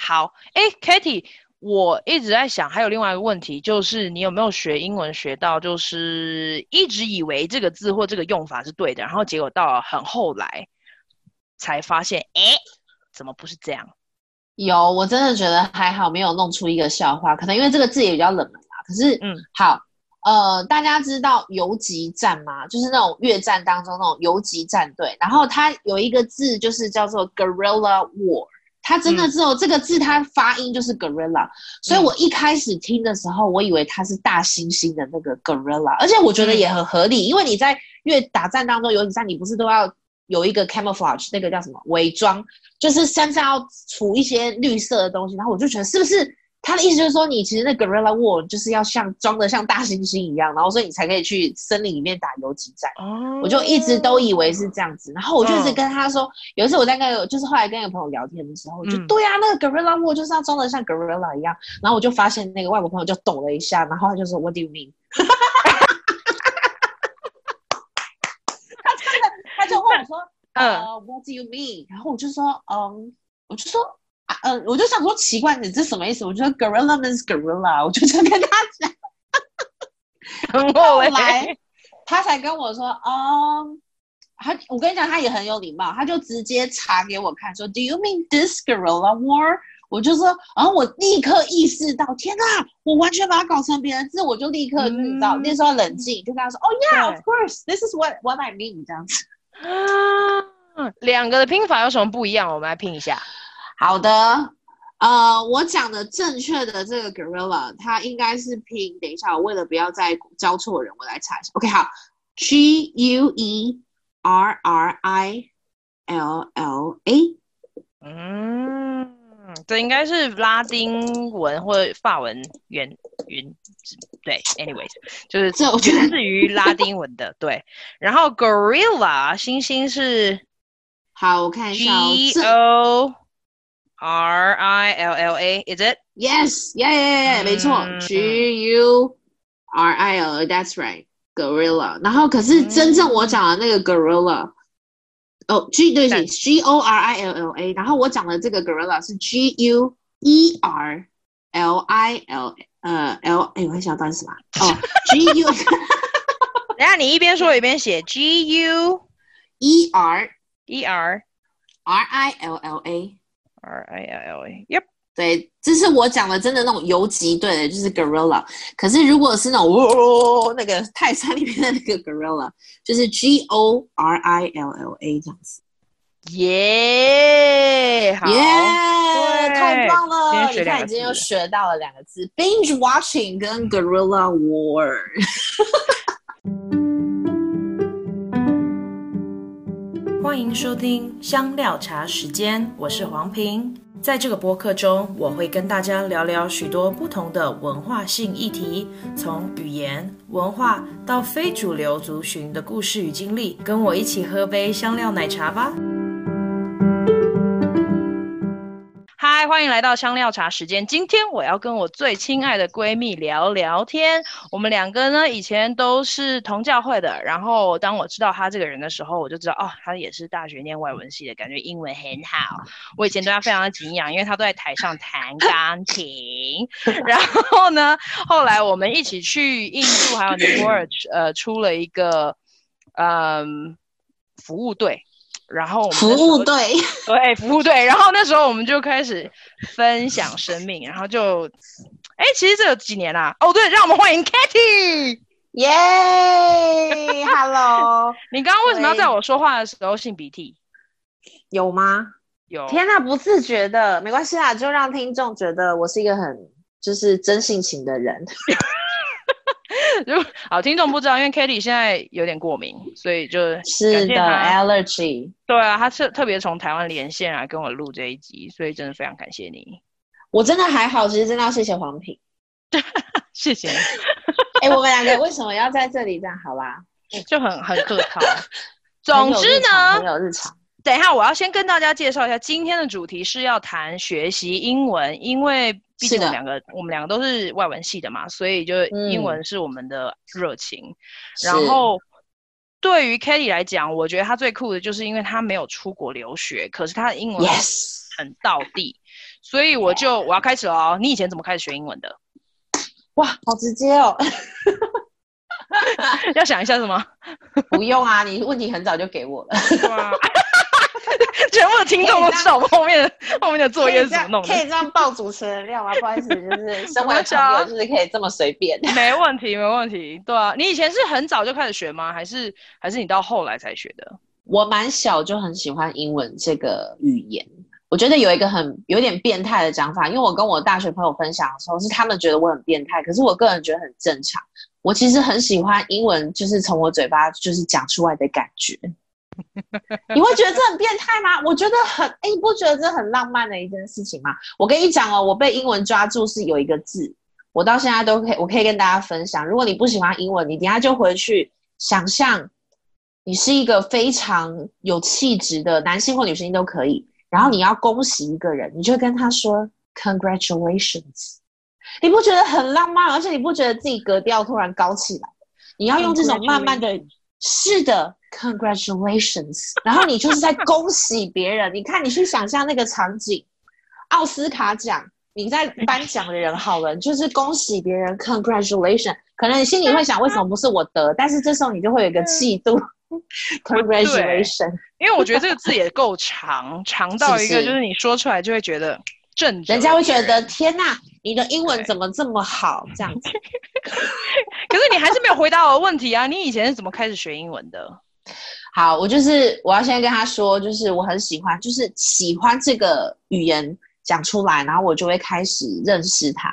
好，哎，Katie，我一直在想，还有另外一个问题，就是你有没有学英文学到，就是一直以为这个字或这个用法是对的，然后结果到了很后来才发现，哎，怎么不是这样？有，我真的觉得还好，没有弄出一个笑话。可能因为这个字也比较冷门啦。可是，嗯，好，呃，大家知道游击战吗？就是那种越战当中那种游击战队。然后它有一个字，就是叫做 guerrilla war。它真的只有这个字，它发音就是 gorilla。嗯。所以我一开始听的时候，我以为它是大猩猩的那个 gorilla，而且我觉得也很合理，因为你在越打战当中，游击战你不是都要。有一个 camouflage，那个叫什么伪装，就是身上要涂一些绿色的东西。然后我就觉得，是不是他的意思就是说，你其实那 guerrilla war 就是要像装的像大猩猩一样，然后所以你才可以去森林里面打游击战。哦，我就一直都以为是这样子。然后我就一直跟他说，哦、有一次我在跟就是后来跟一个朋友聊天的时候，就、嗯、对呀、啊，那个 guerrilla war 就是要装的像 gorilla 一样。然后我就发现那个外国朋友就抖了一下，然后他就说 What do you mean？他真的他就问我说：“呃、uh,，What do you mean？” 然后我就说：“嗯，我就说啊，嗯，我就想说奇怪，你这什么意思？我觉得 gorilla means gorilla，我就这样跟他讲。后来他才跟我说：“嗯，他，我跟你讲，他也很有礼貌，他就直接查给我看，说 ‘Do you mean this guerrilla war？’ 我就说，然后我立刻意识到，天哪，我完全把它搞成别人字，我就立刻知道，那时候冷静，就跟他说：‘哦、oh, yeah,，of course，this is what what I mean’，这样子。”啊，两个的拼法有什么不一样？我们来拼一下。好的，呃，我讲的正确的这个 gorilla，它应该是拼。等一下，我为了不要再教错人，我来查一下。OK，好，G U E R R I L L A。嗯。这应该是拉丁文或者法文原原对，anyways，就是这我觉得是于拉丁文的对。然后 gorilla 星星是好，我看一下 G O R I L L A，is it？Yes，yeah yeah yeah，没错，G U R I L A，that's right，gorilla。然后可是真正我讲的那个 gorilla。哦、oh,，G 对不起，G O R I L L A，然后我讲的这个 gorilla 是 G U E R L I L，呃，L，哎，我还想到底是什么？哦，G U，等下你一边说一边写，G U E R E R R I L L A，R I L L A，Yep。对，这是我讲的，真的那种游击队的，就是 gorilla。可是如果是那种那个泰山里面的那个 gorilla，就是 G O R I L L A 这样子。耶，好，耶，太棒了！你看，你今天又学到了两个字，binge watching 跟 gorilla war。欢迎收听香料茶时间，我是黄平。在这个播客中，我会跟大家聊聊许多不同的文化性议题，从语言、文化到非主流族群的故事与经历。跟我一起喝杯香料奶茶吧。嗨，欢迎来到香料茶时间。今天我要跟我最亲爱的闺蜜聊聊天。我们两个呢，以前都是同教会的。然后当我知道她这个人的时候，我就知道哦，她也是大学念外文系的，感觉英文很好。我以前对她非常的敬仰，因为她都在台上弹钢琴。然后呢，后来我们一起去印度还有尼泊尔，呃，出了一个嗯服务队。然后我们服务队，对服务队，然后那时候我们就开始分享生命，然后就，哎，其实这有几年啦。哦，对，让我们欢迎 Katie，耶、yeah,，Hello，你刚刚为什么要在我说话的时候擤鼻涕？有吗？有。天哪，不自觉的，没关系啦，就让听众觉得我是一个很就是真性情的人。就好，听众不知道，因为 Katie 现在有点过敏，所以就是的 allergy。对啊，他是特别从台湾连线来跟我录这一集，所以真的非常感谢你。我真的还好，其实真的要谢谢黄平，谢谢你。哎、欸，我们两个为什么要在这里？这样好啦，就很很客套。总之呢，很有日常。等一下，我要先跟大家介绍一下今天的主题是要谈学习英文，因为毕竟我们两个我们两个都是外文系的嘛，所以就英文是我们的热情。嗯、然后对于 Katie 来讲，我觉得他最酷的就是因为他没有出国留学，可是他的英文很到地，所以我就我要开始了哦。你以前怎么开始学英文的？哇，好直接哦！要想一下什么？不用啊，你问题很早就给我了。全部的听众都知道我们后面后面的作业是怎么弄的。可以这样爆主持人料吗？不好意思，就是身为朋友，就是可以这么随便。没问题，没问题。对啊，你以前是很早就开始学吗？还是还是你到后来才学的？我蛮小就很喜欢英文这个语言。我觉得有一个很有点变态的讲法，因为我跟我大学朋友分享的时候，是他们觉得我很变态，可是我个人觉得很正常。我其实很喜欢英文，就是从我嘴巴就是讲出来的感觉。你会觉得这很变态吗？我觉得很，哎，你不觉得这很浪漫的一件事情吗？我跟你讲哦，我被英文抓住是有一个字，我到现在都可以，我可以跟大家分享。如果你不喜欢英文，你等下就回去想象，你是一个非常有气质的男性或女性都可以。然后你要恭喜一个人，你就跟他说 “Congratulations”，你不觉得很浪漫？而且你不觉得自己格调突然高起来？你要用这种慢慢的，是的，“Congratulations”，然后你就是在恭喜别人。你看，你去想象那个场景，奥斯卡奖，你在颁奖的人好了，就是恭喜别人 “Congratulations”，可能你心里会想，为什么不是我得？但是这时候你就会有一个嫉妒。Congratulations，因为我觉得这个字也够长，长到一个就是你说出来就会觉得正，人家会觉得天哪，你的英文怎么这么好？这样子。可是你还是没有回答我的问题啊！你以前是怎么开始学英文的？好，我就是我要先跟他说，就是我很喜欢，就是喜欢这个语言讲出来，然后我就会开始认识它。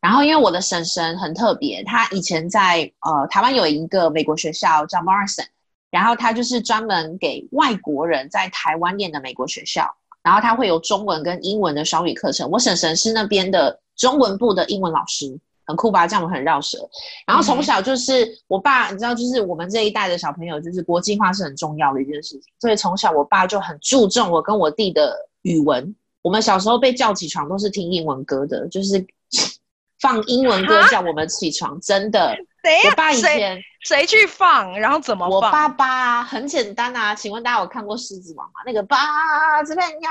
然后因为我的婶婶很特别，她以前在呃台湾有一个美国学校叫 Morrison。然后他就是专门给外国人在台湾念的美国学校，然后他会有中文跟英文的双语课程。我婶婶是那边的中文部的英文老师，很酷吧？这样我很绕舌。然后从小就是我爸，你知道，就是我们这一代的小朋友，就是国际化是很重要的一件事情。所以从小我爸就很注重我跟我弟的语文。我们小时候被叫起床都是听英文歌的，就是放英文歌叫我们起床，真的。我爸以前谁去放，然后怎么放？我爸爸很简单啊，请问大家有看过《狮子王》吗？那个爸这边呀，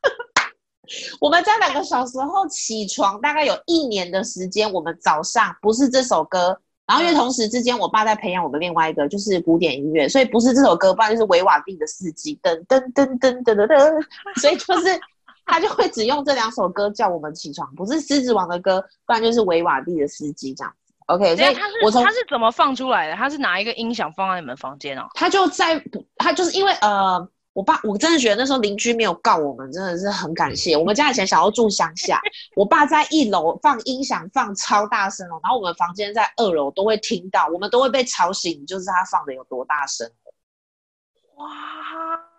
我们在两个小时后起床，大概有一年的时间，我们早上不是这首歌，然后因为同时之间，我爸在培养我们另外一个就是古典音乐，所以不是这首歌，不然就是维瓦蒂的《四季》，噔噔噔噔噔噔噔，所以就是他就会只用这两首歌叫我们起床，不是《狮子王》的歌，不然就是维瓦蒂的《司机》这样。OK，所以他是他是怎么放出来的？他是拿一个音响放在你们房间哦？他就在，他就是因为呃，我爸我真的觉得那时候邻居没有告我们，真的是很感谢。我们家以前小时候住乡下，我爸在一楼放音响放超大声哦，然后我们房间在二楼都会听到，我们都会被吵醒，就是他放的有多大声。哇！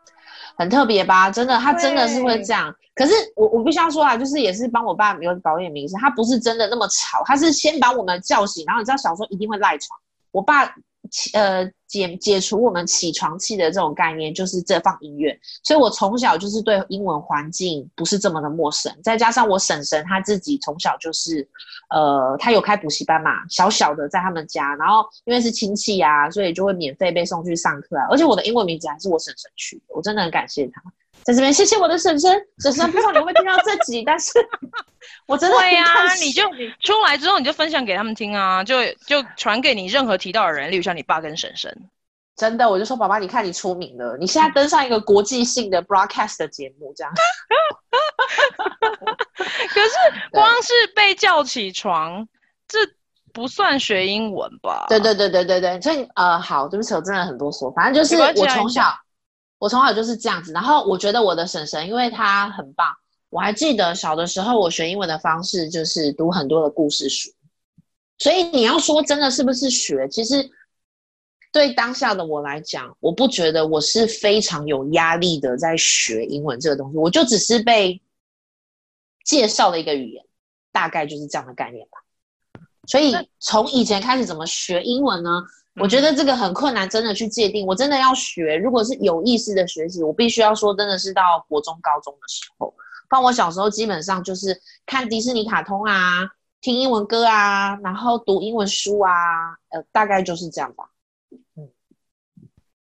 很特别吧？真的，他真的是会这样。可是我我必须要说啊，就是也是帮我爸有保点名声，他不是真的那么吵，他是先把我们叫醒，然后你知道小时候一定会赖床，我爸。呃，解解除我们起床气的这种概念，就是这放音乐。所以我从小就是对英文环境不是这么的陌生。再加上我婶婶她自己从小就是，呃，她有开补习班嘛，小小的在他们家，然后因为是亲戚啊，所以就会免费被送去上课啊。而且我的英文名字还是我婶婶取的，我真的很感谢她。在这边谢谢我的婶婶，婶婶不知道你会不会听到这集，但是。我真的会呀、啊，你就出来之后你就分享给他们听啊，就就传给你任何提到的人，例如像你爸跟婶婶。真的，我就说爸爸，你看你出名了，你现在登上一个国际性的 broadcast 的节目，这样。可是光是被叫起床，这不算学英文吧？对对对对对对，所以呃，好，对不起，我真的很多说，反正就是我从小，我从小就是这样子。然后我觉得我的婶婶，因为她很棒。我还记得小的时候，我学英文的方式就是读很多的故事书。所以你要说真的是不是学？其实对当下的我来讲，我不觉得我是非常有压力的在学英文这个东西。我就只是被介绍了一个语言，大概就是这样的概念吧。所以从以前开始怎么学英文呢？我觉得这个很困难，真的去界定。我真的要学，如果是有意识的学习，我必须要说，真的是到国中、高中的时候。但我小时候基本上就是看迪士尼卡通啊，听英文歌啊，然后读英文书啊，呃，大概就是这样吧。嗯，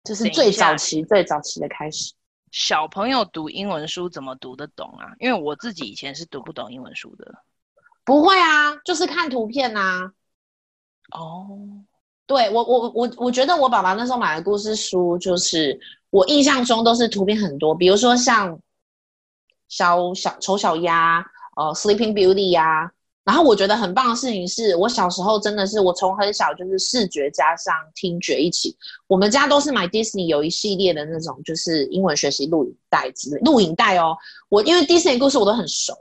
这是最早期、最早期的开始。小朋友读英文书怎么读得懂啊？因为我自己以前是读不懂英文书的。不会啊，就是看图片呐。哦，对，我我我我觉得我爸爸那时候买的故事书，就是我印象中都是图片很多，比如说像小小丑小鸭，呃，Sleeping Beauty 呀、然后我觉得很棒的事情是，我小时候真的是我从很小就是视觉加上听觉一起。我们家都是买 Disney 有一系列的那种就是英文学习录影带之类录影带哦。我因为 Disney 故事我都很熟，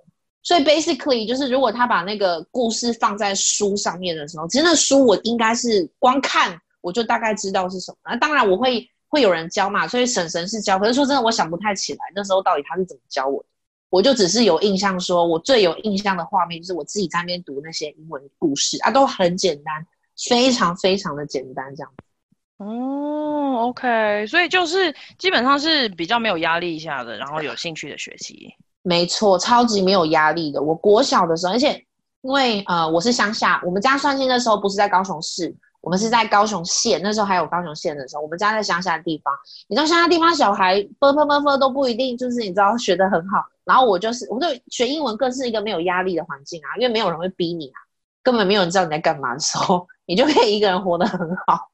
所以 basically 就是如果他把那个故事放在书上面的时候，其实那书我应该是光看我就大概知道是什么。那当然我会会有人教嘛，所以婶婶是教。可是说真的，我想不太起来那时候到底他是怎么教我的。我就只是有印象说，我最有印象的画面就是我自己在那边读那些英文故事啊，都很简单，非常非常的简单，这样子。哦，OK，所以就是基本上是比较没有压力下的，然后有兴趣的学习。没错，超级没有压力的。我国小的时候，而且因为呃我是乡下，我们家算亲的时候不是在高雄市，我们是在高雄县，那时候还有高雄县的时候，我们家在乡下的地方。你知道乡下地方小孩啵啵啵啵都不一定就是你知道学的很好。然后我就是，我就学英文更是一个没有压力的环境啊，因为没有人会逼你啊，根本没有人知道你在干嘛的时候，你就可以一个人活得很好，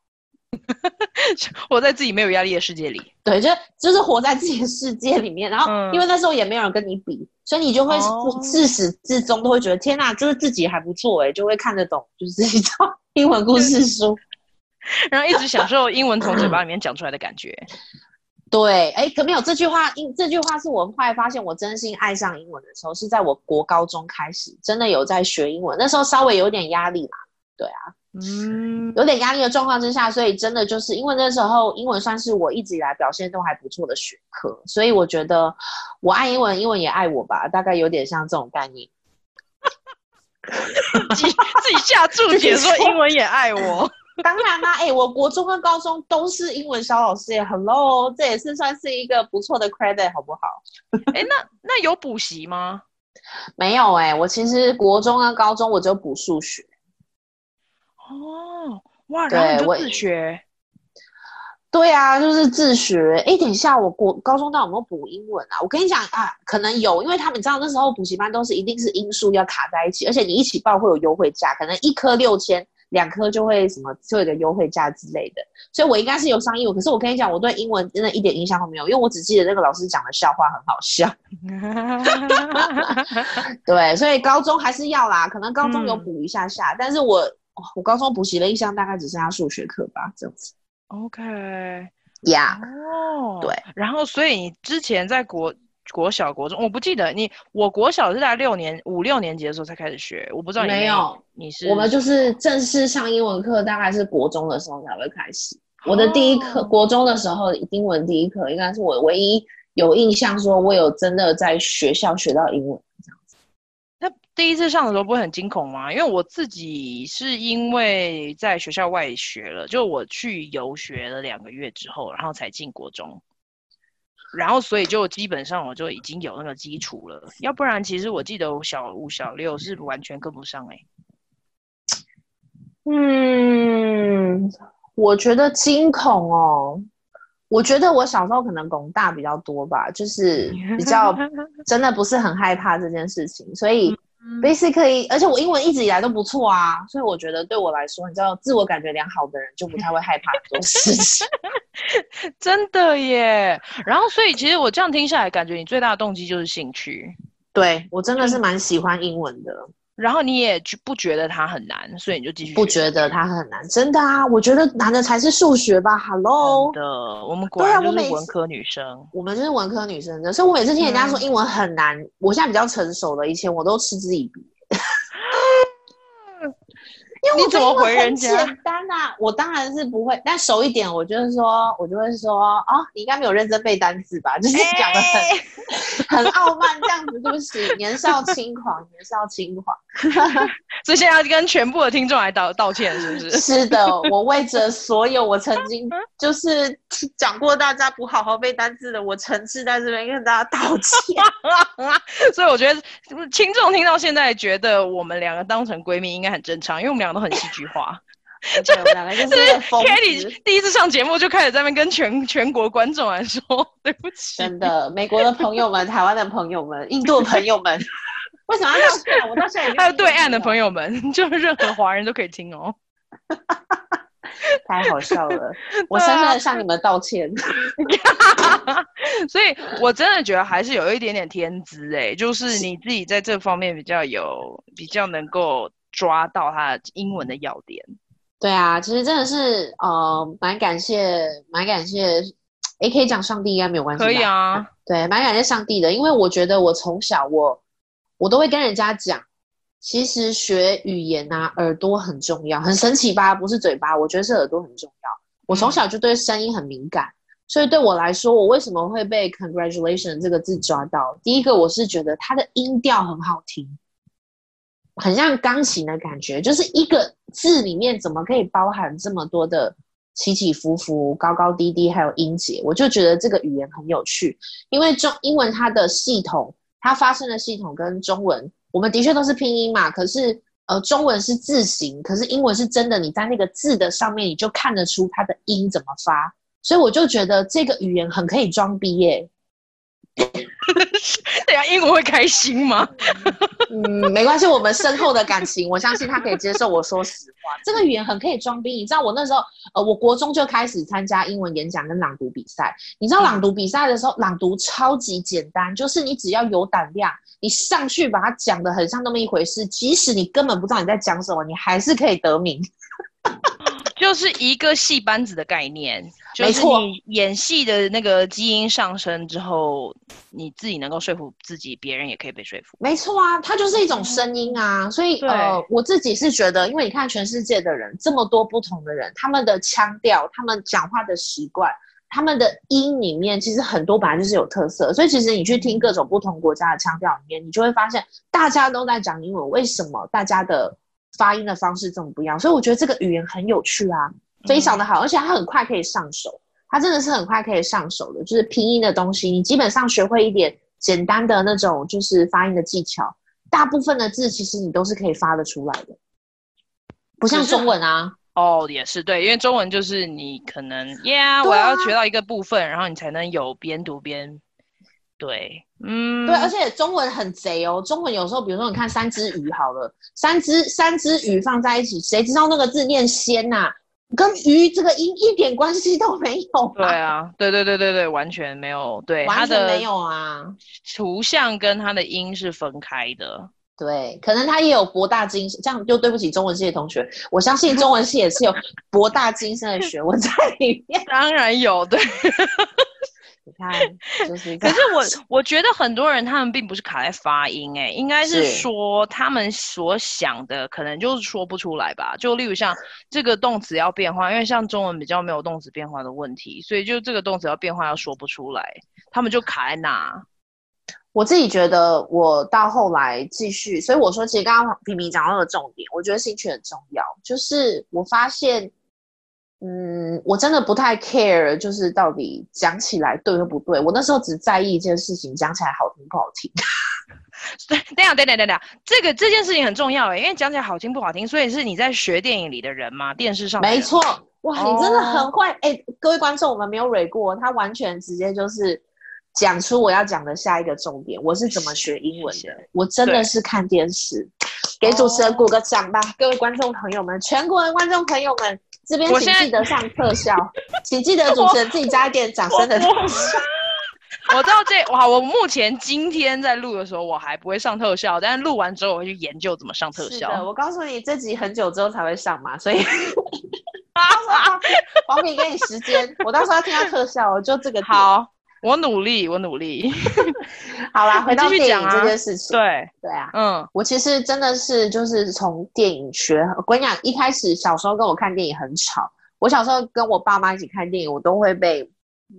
活在自己没有压力的世界里。对，就就是活在自己的世界里面。然后，因为那时候也没有人跟你比，嗯、所以你就会自始至终都会觉得，天哪，就是自己还不错哎、欸，就会看得懂，就是自己找 英文故事书，然后一直享受英文从嘴巴里面讲出来的感觉。对，哎，可没有这句话，英这句话是我后来发现我真心爱上英文的时候，是在我国高中开始，真的有在学英文。那时候稍微有点压力嘛，对啊，嗯，有点压力的状况之下，所以真的就是因为那时候英文算是我一直以来表现都还不错的学科，所以我觉得我爱英文，英文也爱我吧，大概有点像这种概念。自己自己下注解说英文也爱我。当然啦，哎、欸，我国中跟高中都是英文小老师耶，Hello，这也是算是一个不错的 credit，好不好？哎、欸，那那有补习吗？没有哎、欸，我其实国中跟高中我只有补数学。哦，哇，然后你就自学？对啊，就是自学。哎、欸，等一下，我国高中到底有没有补英文啊？我跟你讲啊，可能有，因为他们知道那时候补习班都是一定是英数要卡在一起，而且你一起报会有优惠价，可能一科六千。两科就会什么就有一个优惠价之类的，所以我应该是有上英文，可是我跟你讲，我对英文真的一点印象都没有，因为我只记得那个老师讲的笑话很好笑。对，所以高中还是要啦，可能高中有补一下下，嗯、但是我我高中补习的印象大概只剩下数学课吧，这样子。OK，呀哦，对，然后所以你之前在国。国小、国中，我不记得你。我国小是在六年、五六年级的时候才开始学，我不知道你没有。你是？我们就是正式上英文课，大概是国中的时候才会开始。我的第一课，哦、国中的时候，英文第一课应该是我唯一有印象，说我有真的在学校学到英文第一次上的时候不会很惊恐吗？因为我自己是因为在学校外学了，就我去游学了两个月之后，然后才进国中。然后，所以就基本上我就已经有那个基础了，要不然其实我记得我小五、小六是完全跟不上哎、欸。嗯，我觉得惊恐哦，我觉得我小时候可能拱大比较多吧，就是比较 真的不是很害怕这件事情，所以。Basically，而且我英文一直以来都不错啊，所以我觉得对我来说，你知道，自我感觉良好的人就不太会害怕很多事情。真的耶。然后，所以其实我这样听下来，感觉你最大的动机就是兴趣。对，我真的是蛮喜欢英文的。然后你也不觉得它很难，所以你就继续。不觉得它很难，真的啊！我觉得难的才是数学吧。Hello，真的，我们果然就是文科女生。我，我们就是文科女生的，所以我每次听人家说英文很难，嗯、我现在比较成熟了，以前我都嗤之以鼻。因为我觉得英文很简单呐、啊，我当然是不会，但熟一点，我就是说，我就会说，哦，你应该没有认真背单词吧？就是讲的很、欸、很傲慢这样子，对不起，年少轻狂，年少轻狂。所以现在要跟全部的听众来道道歉，是不是？是的，我为着所有我曾经就是讲过大家不好好背单词的，我诚挚在这边跟大家道歉。所以我觉得听众听到现在觉得我们两个当成闺蜜应该很正常，因为我们两个都很戏剧化。对，我们两个就是一个疯子。第一次上节目就开始在那边跟全全国观众来说对不起。真的，美国的朋友们、台湾的朋友们、印度的朋友们，为什么要这样？我到现在还有对岸的朋友们，就是任何华人都可以听哦。太好笑了，我深深的向你们道歉。所以，我真的觉得还是有一点点天资哎，就是你自己在这方面比较有，比较能够抓到他英文的要点。对啊，其实真的是呃，蛮感谢，蛮感谢。也可以讲上帝应该没有关系？可以啊，对，蛮感谢上帝的，因为我觉得我从小我我都会跟人家讲。其实学语言啊，耳朵很重要，很神奇吧？不是嘴巴，我觉得是耳朵很重要。我从小就对声音很敏感，嗯、所以对我来说，我为什么会被 congratulation 这个字抓到？第一个，我是觉得它的音调很好听，很像钢琴的感觉，就是一个字里面怎么可以包含这么多的起起伏伏、高高低低，还有音节？我就觉得这个语言很有趣，因为中英文它的系统，它发声的系统跟中文。我们的确都是拼音嘛，可是呃，中文是字形，可是英文是真的，你在那个字的上面，你就看得出它的音怎么发，所以我就觉得这个语言很可以装逼耶。英文会开心吗？嗯，没关系，我们深厚的感情，我相信他可以接受我说实话。这个语言很可以装逼，你知道我那时候呃，我国中就开始参加英文演讲跟朗读比赛。你知道朗读比赛的时候，朗读超级简单，就是你只要有胆量，你上去把它讲得很像那么一回事，即使你根本不知道你在讲什么，你还是可以得名。就是一个戏班子的概念，就是。你演戏的那个基因上升之后，你自己能够说服自己，别人也可以被说服。没错啊，它就是一种声音啊。所以呃，我自己是觉得，因为你看全世界的人这么多不同的人，他们的腔调、他们讲话的习惯、他们的音里面，其实很多本来就是有特色。所以其实你去听各种不同国家的腔调里面，你就会发现大家都在讲英文，为什么大家的？发音的方式这么不一样，所以我觉得这个语言很有趣啊，非常的好，嗯、而且它很快可以上手，它真的是很快可以上手的，就是拼音的东西，你基本上学会一点简单的那种就是发音的技巧，大部分的字其实你都是可以发得出来的，不像中文啊。哦，也是对，因为中文就是你可能，Yeah，我要学到一个部分，然后你才能有边读边。对，嗯，对，而且中文很贼哦。中文有时候，比如说你看三只鱼好了，三只三只鱼放在一起，谁知道那个字念鲜呐、啊？跟鱼这个音一点关系都没有。对啊，对对对对对，完全没有，对，完全没有啊。图像跟它的音是分开的。对，可能他也有博大精深，这样就对不起中文系的同学。我相信中文系也是有博大精深的学问在里面。当然有，对。你看，就是。可是我我觉得很多人他们并不是卡在发音，哎，应该是说他们所想的可能就是说不出来吧。就例如像这个动词要变化，因为像中文比较没有动词变化的问题，所以就这个动词要变化要说不出来，他们就卡在那。我自己觉得，我到后来继续，所以我说，其实刚刚平平讲到的重点，我觉得兴趣很重要，就是我发现。嗯，我真的不太 care，就是到底讲起来对或不对。我那时候只在意一件事情，讲起来好听不好听。对，等下，等等等等，这个这件事情很重要诶，因为讲起来好听不好听，所以是你在学电影里的人吗？电视上？没错，哇，你真的很会哎、哦！各位观众，我们没有蕊过，他完全直接就是讲出我要讲的下一个重点。我是怎么学英文的？我真的是看电视，给主持人鼓个掌吧，哦、各位观众朋友们，全国的观众朋友们。这边请记得上特效，请记得主持人自己加一点掌声的特效。我，我，我，我知道这哇，我目前今天在录的时候我还不会上特效，但是录完之后我会去研究怎么上特效。我告诉你，这集很久之后才会上嘛，所以黄敏给你时间，我到时候要听到特效，我就这个好。我努力，我努力。好啦，回到电影这件事情。对对啊，嗯，我其实真的是就是从电影学。我跟你讲，一开始小时候跟我看电影很吵。我小时候跟我爸妈一起看电影，我都会被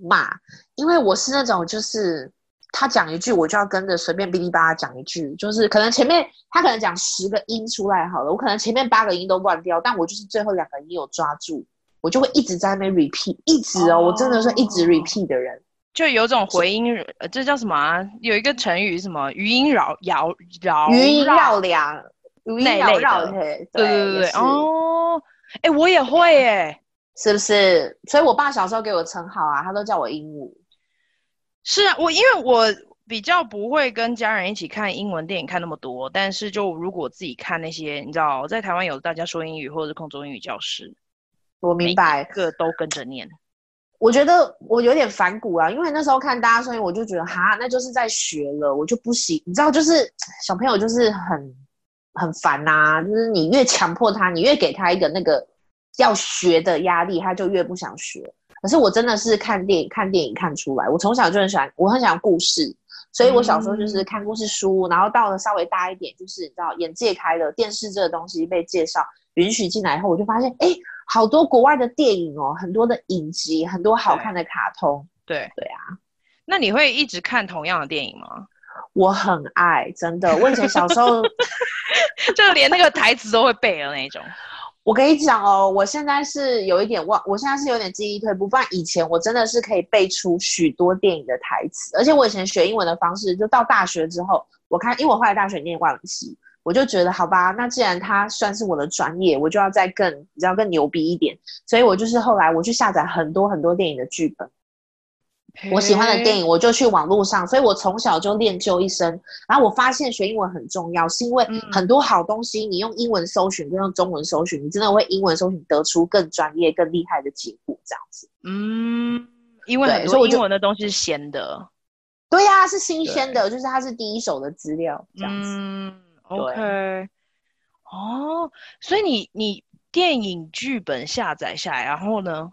骂，因为我是那种就是他讲一句，我就要跟着随便哔哩吧啦讲一句，就是可能前面他可能讲十个音出来好了，我可能前面八个音都乱掉，但我就是最后两个音有抓住，我就会一直在那边 repeat，一直哦，哦，我真的是一直 repeat 的人。就有种回音，这叫什么啊？有一个成语，什么余音绕绕绕，余音绕梁，余音绕绕，对对对对。哦，哎、欸，我也会哎，是不是？所以我爸小时候给我称号啊，他都叫我鹦鹉。是啊，我因为我比较不会跟家人一起看英文电影看那么多，但是就如果自己看那些，你知道，在台湾有大家说英语或者是空中英语教室，我明白，个都跟着念。我觉得我有点反骨啊，因为那时候看大家声音，我就觉得哈，那就是在学了，我就不行。你知道，就是小朋友就是很很烦呐、啊，就是你越强迫他，你越给他一个那个要学的压力，他就越不想学。可是我真的是看电影看电影看出来，我从小就很喜欢，我很喜欢故事，所以我小时候就是看故事书，嗯、然后到了稍微大一点，就是你知道眼界开了，电视这个东西被介绍允许进来以后，我就发现，哎，好多国外的电影哦，很多的影集，很多好看的卡通，对对啊。那你会一直看同样的电影吗？我很爱，真的，我以前小时候 就连那个台词都会背的那种。我跟你讲哦，我现在是有一点忘，我现在是有点记忆退步。不然以前我真的是可以背出许多电影的台词，而且我以前学英文的方式，就到大学之后，我看，因为我后来大学念外文系，我就觉得好吧，那既然它算是我的专业，我就要再更，比较更牛逼一点。所以我就是后来我去下载很多很多电影的剧本。我喜欢的电影，我就去网络上，所以我从小就练就一身。然后我发现学英文很重要，是因为很多好东西，你用英文搜寻跟用中文搜寻，你真的会英文搜寻得出更专业、更厉害的结果，这样子。嗯，因为很多英文的东西是鲜的。对呀、啊，是新鲜的，就是它是第一手的资料，这样子。嗯，OK。哦，所以你你电影剧本下载下来，然后呢，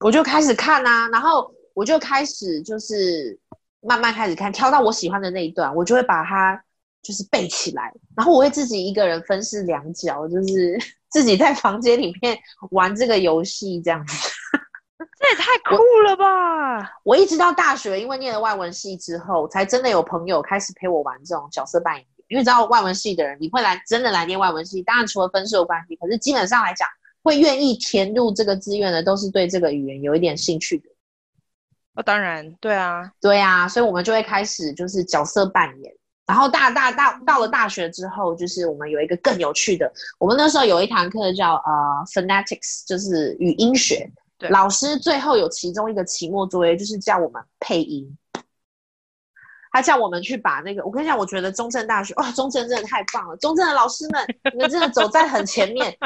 我就开始看啊，然后。我就开始就是慢慢开始看，挑到我喜欢的那一段，我就会把它就是背起来，然后我会自己一个人分饰两角，就是 自己在房间里面玩这个游戏这样子。这也太酷了吧！我，我一直到大学，因为念了外文系之后，才真的有朋友开始陪我玩这种角色扮演。因为知道外文系的人，你会来真的来念外文系，当然除了分数有关系，可是基本上来讲，会愿意填入这个志愿的，都是对这个语言有一点兴趣的。哦，当然，对啊，对啊，所以我们就会开始就是角色扮演，然后大大大到了大学之后，就是我们有一个更有趣的，我们那时候有一堂课叫呃 phonetics，就是语音学，对，老师最后有其中一个期末作业就是叫我们配音。他叫我们去把那个，我跟你讲，我觉得中正大学哇，中正真的太棒了，中正的老师们，你们真的走在很前面。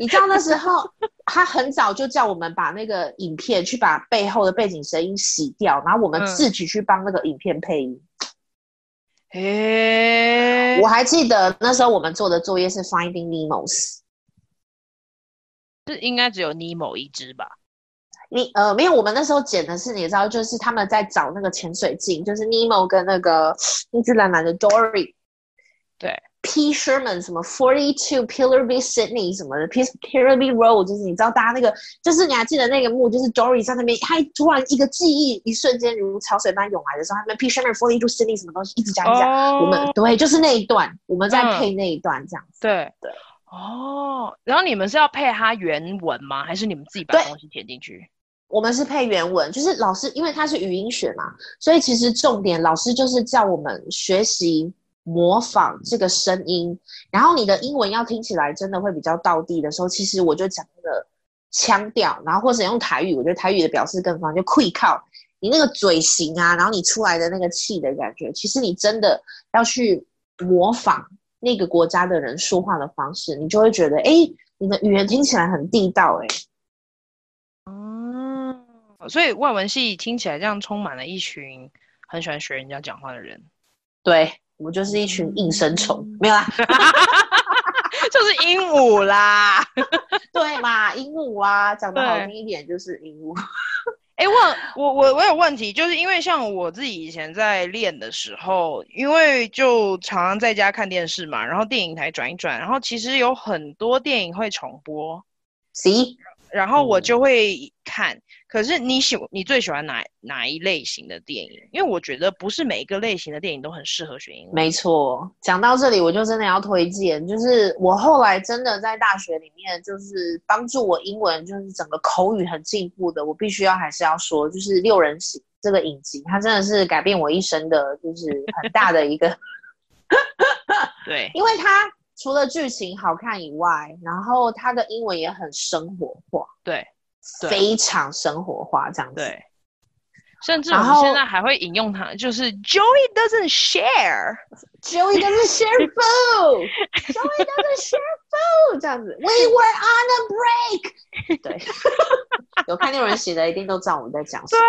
你知道那时候他很早就叫我们把那个影片去把背后的背景声音洗掉，然后我们自己去帮那个影片配音。嘿、嗯，我还记得那时候我们做的作业是 Finding Nemos，这应该只有 Nemo 一只吧？你呃没有，我们那时候剪的是你知道，就是他们在找那个潜水镜，就是 Nemo 跟那个那只蓝蓝的 Dory，对，P Sherman 什么 Forty Two Pillarby Sydney 什么的，P Pillarby Road，就是你知道大家那个，就是你还记得那个幕，就是 Dory 在那边，他突然一个记忆一瞬间如潮水般涌来的时候，他们 P Sherman Forty Two Sydney 什么东西一直讲一讲，oh, 我们对，就是那一段，我们在配那一段这样子，嗯、对。对，哦，然后你们是要配他原文吗？还是你们自己把东西填进去？我们是配原文，就是老师，因为他是语音学嘛，所以其实重点老师就是叫我们学习模仿这个声音，然后你的英文要听起来真的会比较到地的时候，其实我就讲那个腔调，然后或者用台语，我觉得台语的表示更方便，就气口，你那个嘴型啊，然后你出来的那个气的感觉，其实你真的要去模仿那个国家的人说话的方式，你就会觉得，哎，你的语言听起来很地道，哎。所以外文系听起来这样充满了一群很喜欢学人家讲话的人，对，我们就是一群应声虫，没有啦，就是鹦鹉啦，对嘛，鹦鹉啊，讲的好听一点就是鹦鹉。哎、欸，问我我我有问题，就是因为像我自己以前在练的时候，因为就常常在家看电视嘛，然后电影台转一转，然后其实有很多电影会重播，See? 然后我就会看。嗯可是你喜你最喜欢哪哪一类型的电影？因为我觉得不是每一个类型的电影都很适合学英文。没错，讲到这里我就真的要推荐，就是我后来真的在大学里面，就是帮助我英文就是整个口语很进步的。我必须要还是要说，就是六人行这个影集，它真的是改变我一生的，就是很大的一个。对，因为它。除了剧情好看以外，然后它的英文也很生活化，对，对非常生活化这样子。对，甚至我们现在还会引用它，就是 Joey doesn't share，Joey doesn't share food，Joey doesn't share food，这样子。We were on a break。对，有看那种人写的，一定都知道我们在讲什么。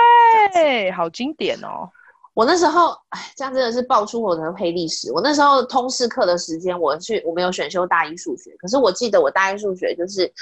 对，好经典哦。我那时候，哎，这样真的是爆出我的黑历史。我那时候通识课的时间，我去我没有选修大一数学，可是我记得我大一数学就是，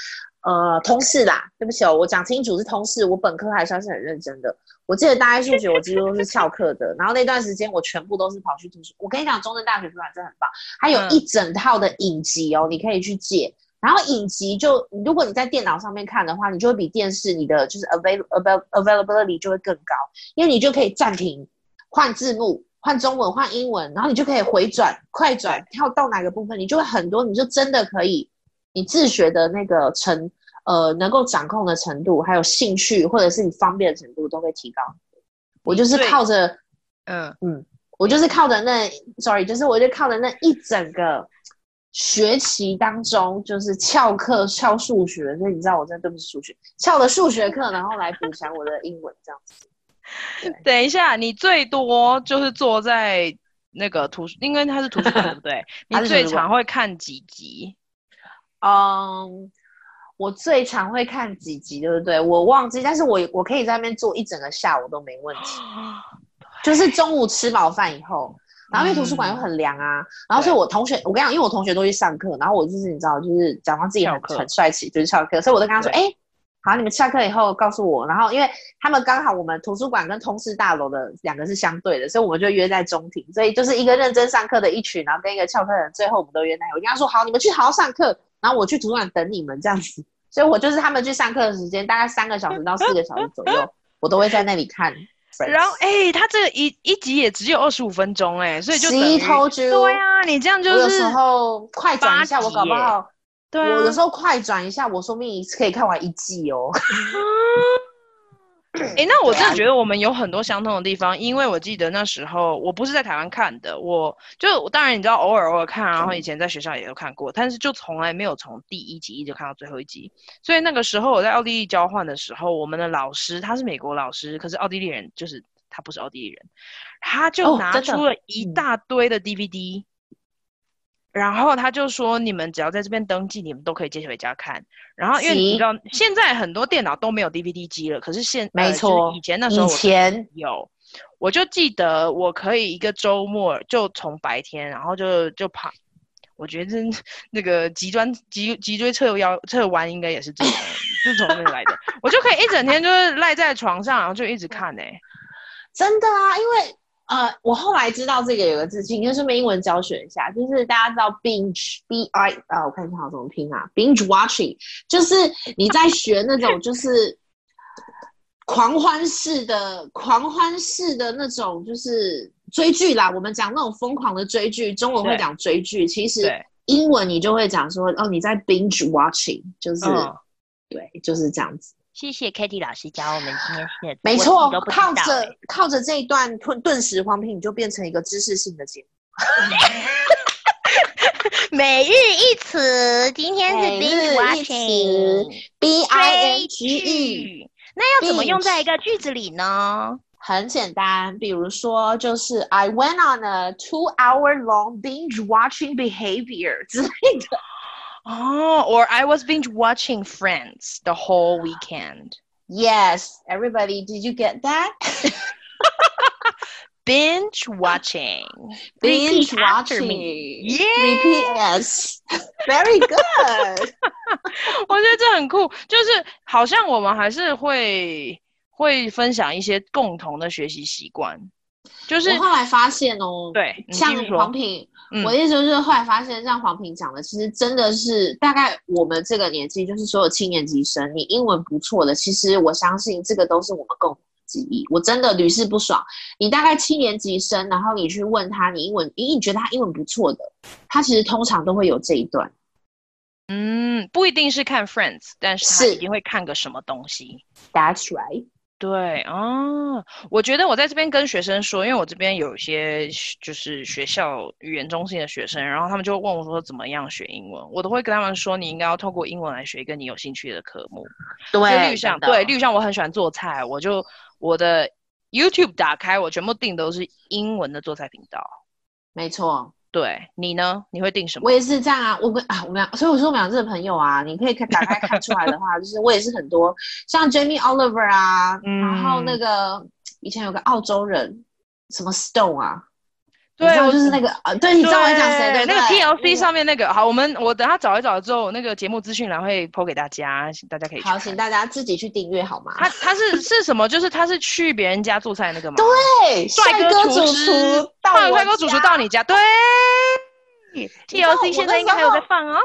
呃，通识啦。对不起哦，我讲清楚是通识，我本科还算是很认真的。我记得大一数学我几乎都是翘课的，然后那段时间我全部都是跑去图书。我跟你讲，中正大学图书馆真的很棒，它有一整套的影集哦，你可以去借。然后影集就，如果你在电脑上面看的话，你就会比电视你的就是 avail avail availability 就会更高，因为你就可以暂停。换字幕，换中文，换英文，然后你就可以回转、快转，跳到哪个部分，你就会很多，你就真的可以，你自学的那个程，呃，能够掌控的程度，还有兴趣，或者是你方便的程度都会提高。我就是靠着，嗯嗯，我就是靠着那，sorry，就是我就靠着那一整个学期当中，就是翘课翘数学，所以你知道我真的对不起数学，翘了数学课，然后来补强我的英文这样子。等一下，你最多就是坐在那个图书，因为它是图书馆，对不对？你最常会看几集？嗯，我最常会看几集，对不对？我忘记，但是我我可以在那边坐一整个下午都没问题。就是中午吃饱饭以后，然后因为图书馆又很凉啊，嗯、然后所以我同学，我跟你讲，因为我同学都去上课，然后我就是你知道，就是假装自己很很帅气，就是翘课，所以我都跟他说，哎。好，你们下课以后告诉我，然后因为他们刚好我们图书馆跟通识大楼的两个是相对的，所以我们就约在中庭，所以就是一个认真上课的一群，然后跟一个翘课的人，最后我们都约在。我跟他说好，你们去好好上课，然后我去图书馆等你们这样子，所以我就是他们去上课的时间，大概三个小时到四个小时左右，我都会在那里看。然后，哎、欸，他这个一一集也只有二十五分钟，哎，所以就等于对啊，你这样就是有时候快转一下，我搞不好。对啊，我有时候快转一下，我说不定可以看完一季哦。哎、欸，那我真的觉得我们有很多相同的地方，因为我记得那时候我不是在台湾看的，我就当然你知道偶尔偶尔看，然后以前在学校也有看过，但是就从来没有从第一集一直看到最后一集。所以那个时候我在奥地利交换的时候，我们的老师他是美国老师，可是奥地利人就是他不是奥地利人，他就拿出了一大堆的 DVD。然后他就说：“你们只要在这边登记，你们都可以接回家看。然后因为你知道，现在很多电脑都没有 DVD 机了，可是现没错，呃、以前那时候以前有，我就记得我可以一个周末就从白天，然后就就跑。我觉得那个脊椎脊脊椎侧腰侧弯应该也是这种，是从那来的。我就可以一整天就是赖在床上，然后就一直看呢、欸。真的啊，因为。”呃，我后来知道这个有个字，今天顺便英文教学一下，就是大家知道 binge b i 啊，我看一下怎么拼啊，binge watching，就是你在学那种就是狂欢式的狂欢式的那种就是追剧啦。我们讲那种疯狂的追剧，中文会讲追剧，其实英文你就会讲说哦，你在 binge watching，就是、哦、对，就是这样子。谢谢 Kitty 老师教我们今天是没错，靠着靠着这一段顿顿时黄平你就变成一个知识性的节目。每日一词，今天是 binge watching，B I N G E，那要怎么用在一个句子里呢？很简单，比如说就是 I went on a two-hour long binge watching behavior 之类的。哦、oh,，or I was binge watching Friends the whole weekend. Yes, everybody, did you get that? binge watching. Binge Repeat watching. Me. Yeah. Repeat yes. Very good. 我觉得这很酷，就是好像我们还是会会分享一些共同的学习习惯。 就是我后来发现哦，对，像黄平。我的意思就是，后来发现，像黄平讲的，其实真的是大概我们这个年纪，就是所有七年级生，你英文不错的，其实我相信这个都是我们共同的记忆。我真的屡试不爽。你大概七年级生，然后你去问他，你英文，咦，你觉得他英文不错的，他其实通常都会有这一段。嗯，不一定是看 Friends，但是他一定会看个什么东西。That's right。对啊，我觉得我在这边跟学生说，因为我这边有一些就是学校语言中心的学生，然后他们就问我说怎么样学英文，我都会跟他们说，你应该要透过英文来学一个你有兴趣的科目。对，例如像对，例如像我很喜欢做菜，我就我的 YouTube 打开，我全部订都是英文的做菜频道。没错。对你呢？你会定什么？我也是这样啊，我跟啊，我们俩，所以我说我们俩这个朋友啊，你可以看打开看出来的话，就是我也是很多像 Jamie Oliver 啊，嗯、然后那个以前有个澳洲人，什么 Stone 啊。对，就是那个啊，对，你知道我在讲谁？对，那个 TLC 上面那个。好，我们我等下找一找之后，那个节目资讯栏会 po 给大家，大家可以好，请大家自己去订阅好吗？他他是是什么？就是他是去别人家做菜那个吗？对，帅哥主厨到帅哥主厨到你家，对。TLC 现在应该还有在放哦。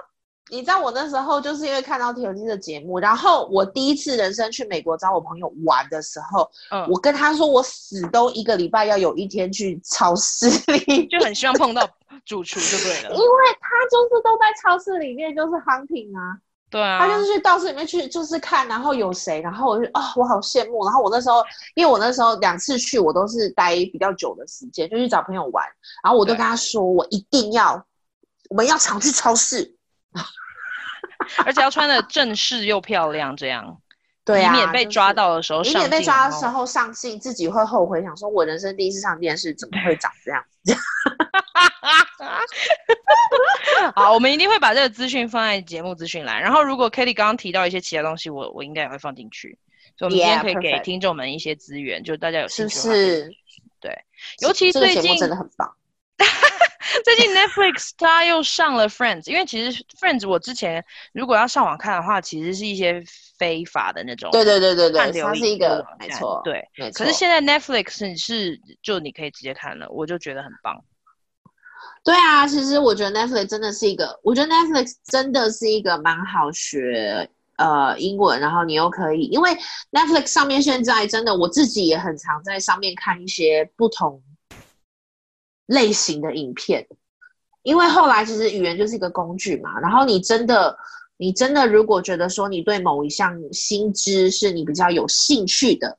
你知道我那时候就是因为看到 TLC 的节目，然后我第一次人生去美国找我朋友玩的时候，嗯，我跟他说我死都一个礼拜要有一天去超市里，就很希望碰到主厨就对了，因为他就是都在超市里面就是 hunting 啊，对啊，他就是去超市里面去就是看，然后有谁，然后我就啊、哦，我好羡慕，然后我那时候因为我那时候两次去我都是待比较久的时间，就去找朋友玩，然后我就跟他说我一定要，我们要常去超市。而且要穿的正式又漂亮，这样，对啊，以免被抓到的时候，以免被抓的时候上镜，自己会后悔，想说我人生第一次上电视，怎么会长这样子？好，我们一定会把这个资讯放在节目资讯栏。然后，如果 Kelly 刚刚提到一些其他东西，我我应该也会放进去，所以我们今天可以给听众们一些资源，就大家有兴趣是是对，尤其最近、这个、节目真的很棒。最近 Netflix 它又上了 Friends，因为其实 Friends 我之前如果要上网看的话，其实是一些非法的那种。对对对对对，它是一个没错，对没错。可是现在 Netflix 是就你可以直接看了，我就觉得很棒。对啊，其实我觉得 Netflix 真的是一个，我觉得 Netflix 真的是一个蛮好学呃英文，然后你又可以，因为 Netflix 上面现在真的我自己也很常在上面看一些不同。类型的影片，因为后来其实语言就是一个工具嘛。然后你真的，你真的如果觉得说你对某一项新知是你比较有兴趣的，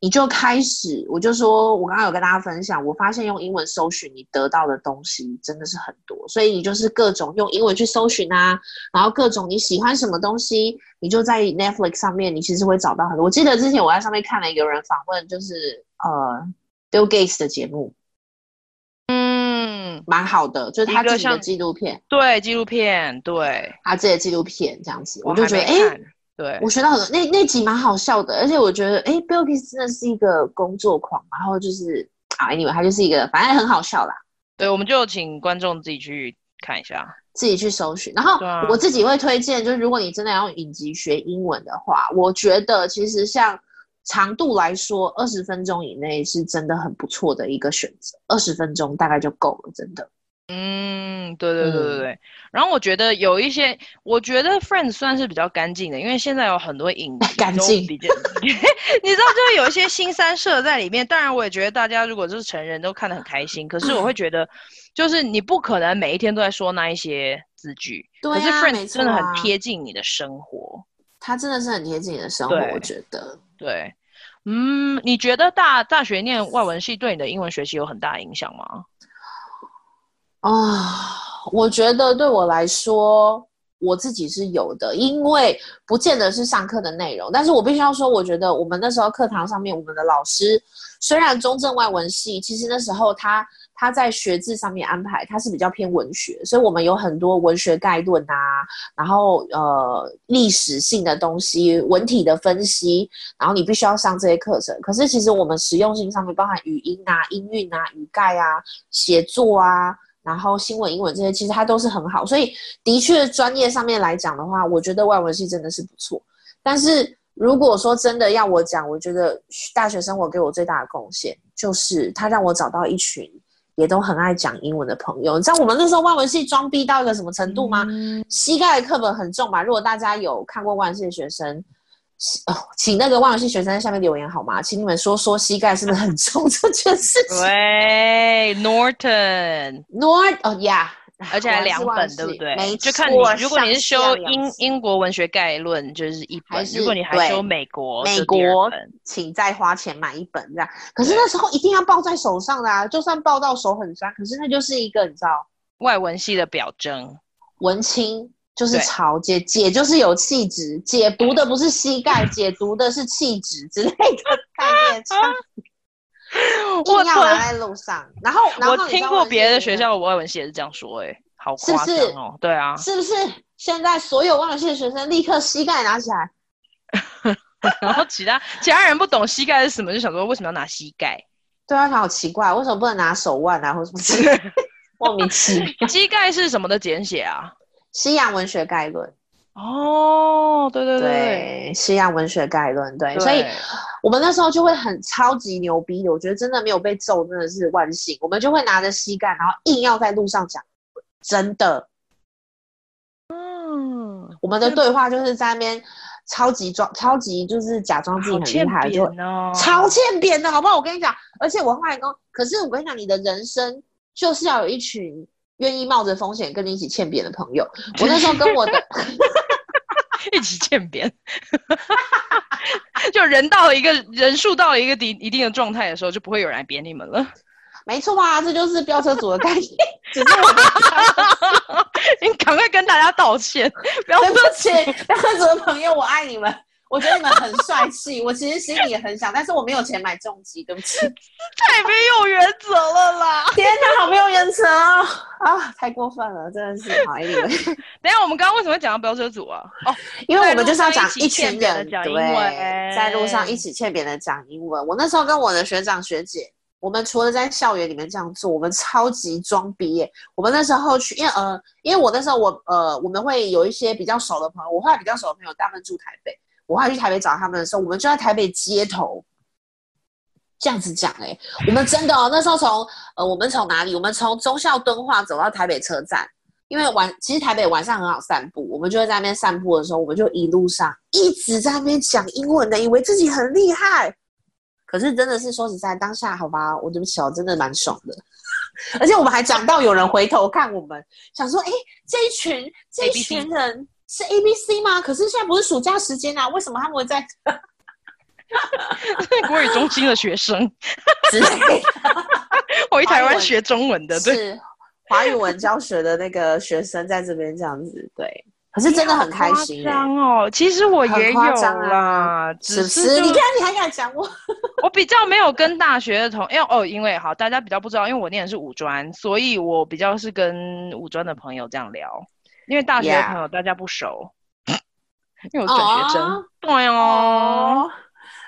你就开始。我就说我刚刚有跟大家分享，我发现用英文搜寻你得到的东西真的是很多，所以你就是各种用英文去搜寻啊，然后各种你喜欢什么东西，你就在 Netflix 上面，你其实会找到很多。我记得之前我在上面看了一个人访问，就是呃 Bill Gates 的节目。蛮好的，就是他自己的纪录片，对纪录片，对他自己的纪录片这样子，我，我就觉得哎，对我学到很多，那那集蛮好笑的，而且我觉得哎，Bill Gates 真的是一个工作狂，然后就是啊，anyway，他就是一个反正很好笑啦。对，我们就请观众自己去看一下，自己去搜寻，然后我自己会推荐，就是如果你真的要用影集学英文的话，我觉得其实像。长度来说，二十分钟以内是真的很不错的一个选择。二十分钟大概就够了，真的。嗯，对对对对对。嗯、然后我觉得有一些，我觉得 Friends 算是比较干净的，因为现在有很多影 集干净，你知道，就是有一些新三社在里面。当然，我也觉得大家如果就是成人都看得很开心。可是我会觉得，就是你不可能每一天都在说那一些字句。对、啊、可是 Friends 真的很贴近你的生活。它真的是很贴近你的生活，我觉得。对，嗯，你觉得大大学念外文系对你的英文学习有很大影响吗？啊，我觉得对我来说，我自己是有的，因为不见得是上课的内容，但是我必须要说，我觉得我们那时候课堂上面，我们的老师虽然中正外文系，其实那时候他。他在学制上面安排，他是比较偏文学，所以我们有很多文学概论啊，然后呃历史性的东西、文体的分析，然后你必须要上这些课程。可是其实我们实用性上面包含语音啊、音韵啊、语概啊、写作啊，然后新闻英文这些，其实它都是很好。所以的确专业上面来讲的话，我觉得外文系真的是不错。但是如果说真的要我讲，我觉得大学生活给我最大的贡献，就是它让我找到一群。也都很爱讲英文的朋友，你知道我们那时候外文系装逼到一个什么程度吗？嗯、膝盖的课本很重嘛。如果大家有看过外文系的学生，哦，请那个外文系学生在下面留言好吗？请你们说说膝盖是不是很重这件事情？对，Norton，Nort，哦呀，而且还两本，对不对？没错，就看你，如果你是修英英国文学概论，就是一本；如果你还修美国，美国，请再花钱买一本这样。可是那时候一定要抱在手上的啊，就算抱到手很酸，可是那就是一个你知道，外文系的表征，文青。就是潮姐，姐就是有气质，解读的不是膝盖，解读的是气质之类的概念。我硬要拿在路上，然后，然后我听过别的学校的外文系也是这样说，哎，好夸张哦，是是对啊，是不是？现在所有外文系的学生立刻膝盖拿起来，然后其他其他人不懂膝盖是什么，就想说为什么要拿膝盖？对啊，好奇怪，为什么不能拿手腕啊，或什么？莫名其妙。膝盖是什么的简写啊？西洋文学概论，哦，对对对，西洋文学概论，对，对，所以我们那时候就会很超级牛逼的，我觉得真的没有被揍，真的是万幸。我们就会拿着膝盖，然后硬要在路上讲，真的，嗯，我们的对话就是在那边超级装，超级就是假装自己很厉害，就超欠扁的，好不好？我跟你讲，而且我后来跟，可是我跟你讲，你的人生就是要有一群。愿意冒着风险跟你一起欠扁的朋友，我那时候跟我的一起欠扁，就人到了一个人数到了一个一一定的状态的时候，就不会有人来扁你们了。没错啊，这就是飙车族的概念。只是我 你赶快跟大家道歉，飙车族，飙车族的朋友，我爱你们。我觉得你们很帅气，我其实心里也很想，但是我没有钱买重机，对不起。太没有原则了啦！天哪，好没有原则啊！啊，太过分了，真的是。好，你们。等下，我们刚刚为什么会讲到飙车族啊？哦，因为我们就是要讲一群人讲英文，在路上一起欠别人讲英文。我那时候跟我的学长学姐，我们除了在校园里面这样做，我们超级装逼耶。我们那时候去，因为呃，因为我那时候我呃，我们会有一些比较熟的朋友，我后来比较熟的朋友，大部分住台北。我还去台北找他们的时候，我们就在台北街头这样子讲哎、欸，我们真的哦，那时候从呃，我们从哪里？我们从忠孝敦化走到台北车站，因为晚其实台北晚上很好散步，我们就会在那边散步的时候，我们就一路上一直在那边讲英文的，以为自己很厉害。可是真的是说实在，当下好吧，我对不起哦，真的蛮爽的。而且我们还讲到有人回头看我们，想说哎，这一群这一群人。是 A B C 吗？可是现在不是暑假时间啊，为什么他们会在 国语中心的学生之类的？我 回台湾学中文的，对，是华语文教学的那个学生在这边这样子，对。可是真的很开心哦。其实我也有啦，只是你看你还敢讲我？我比较没有跟大学的同，因为哦，因为好，大家比较不知道，因为我念的是五专，所以我比较是跟五专的朋友这样聊。因为大学的朋友大家不熟.因为我转学生，oh. 对哦。Oh.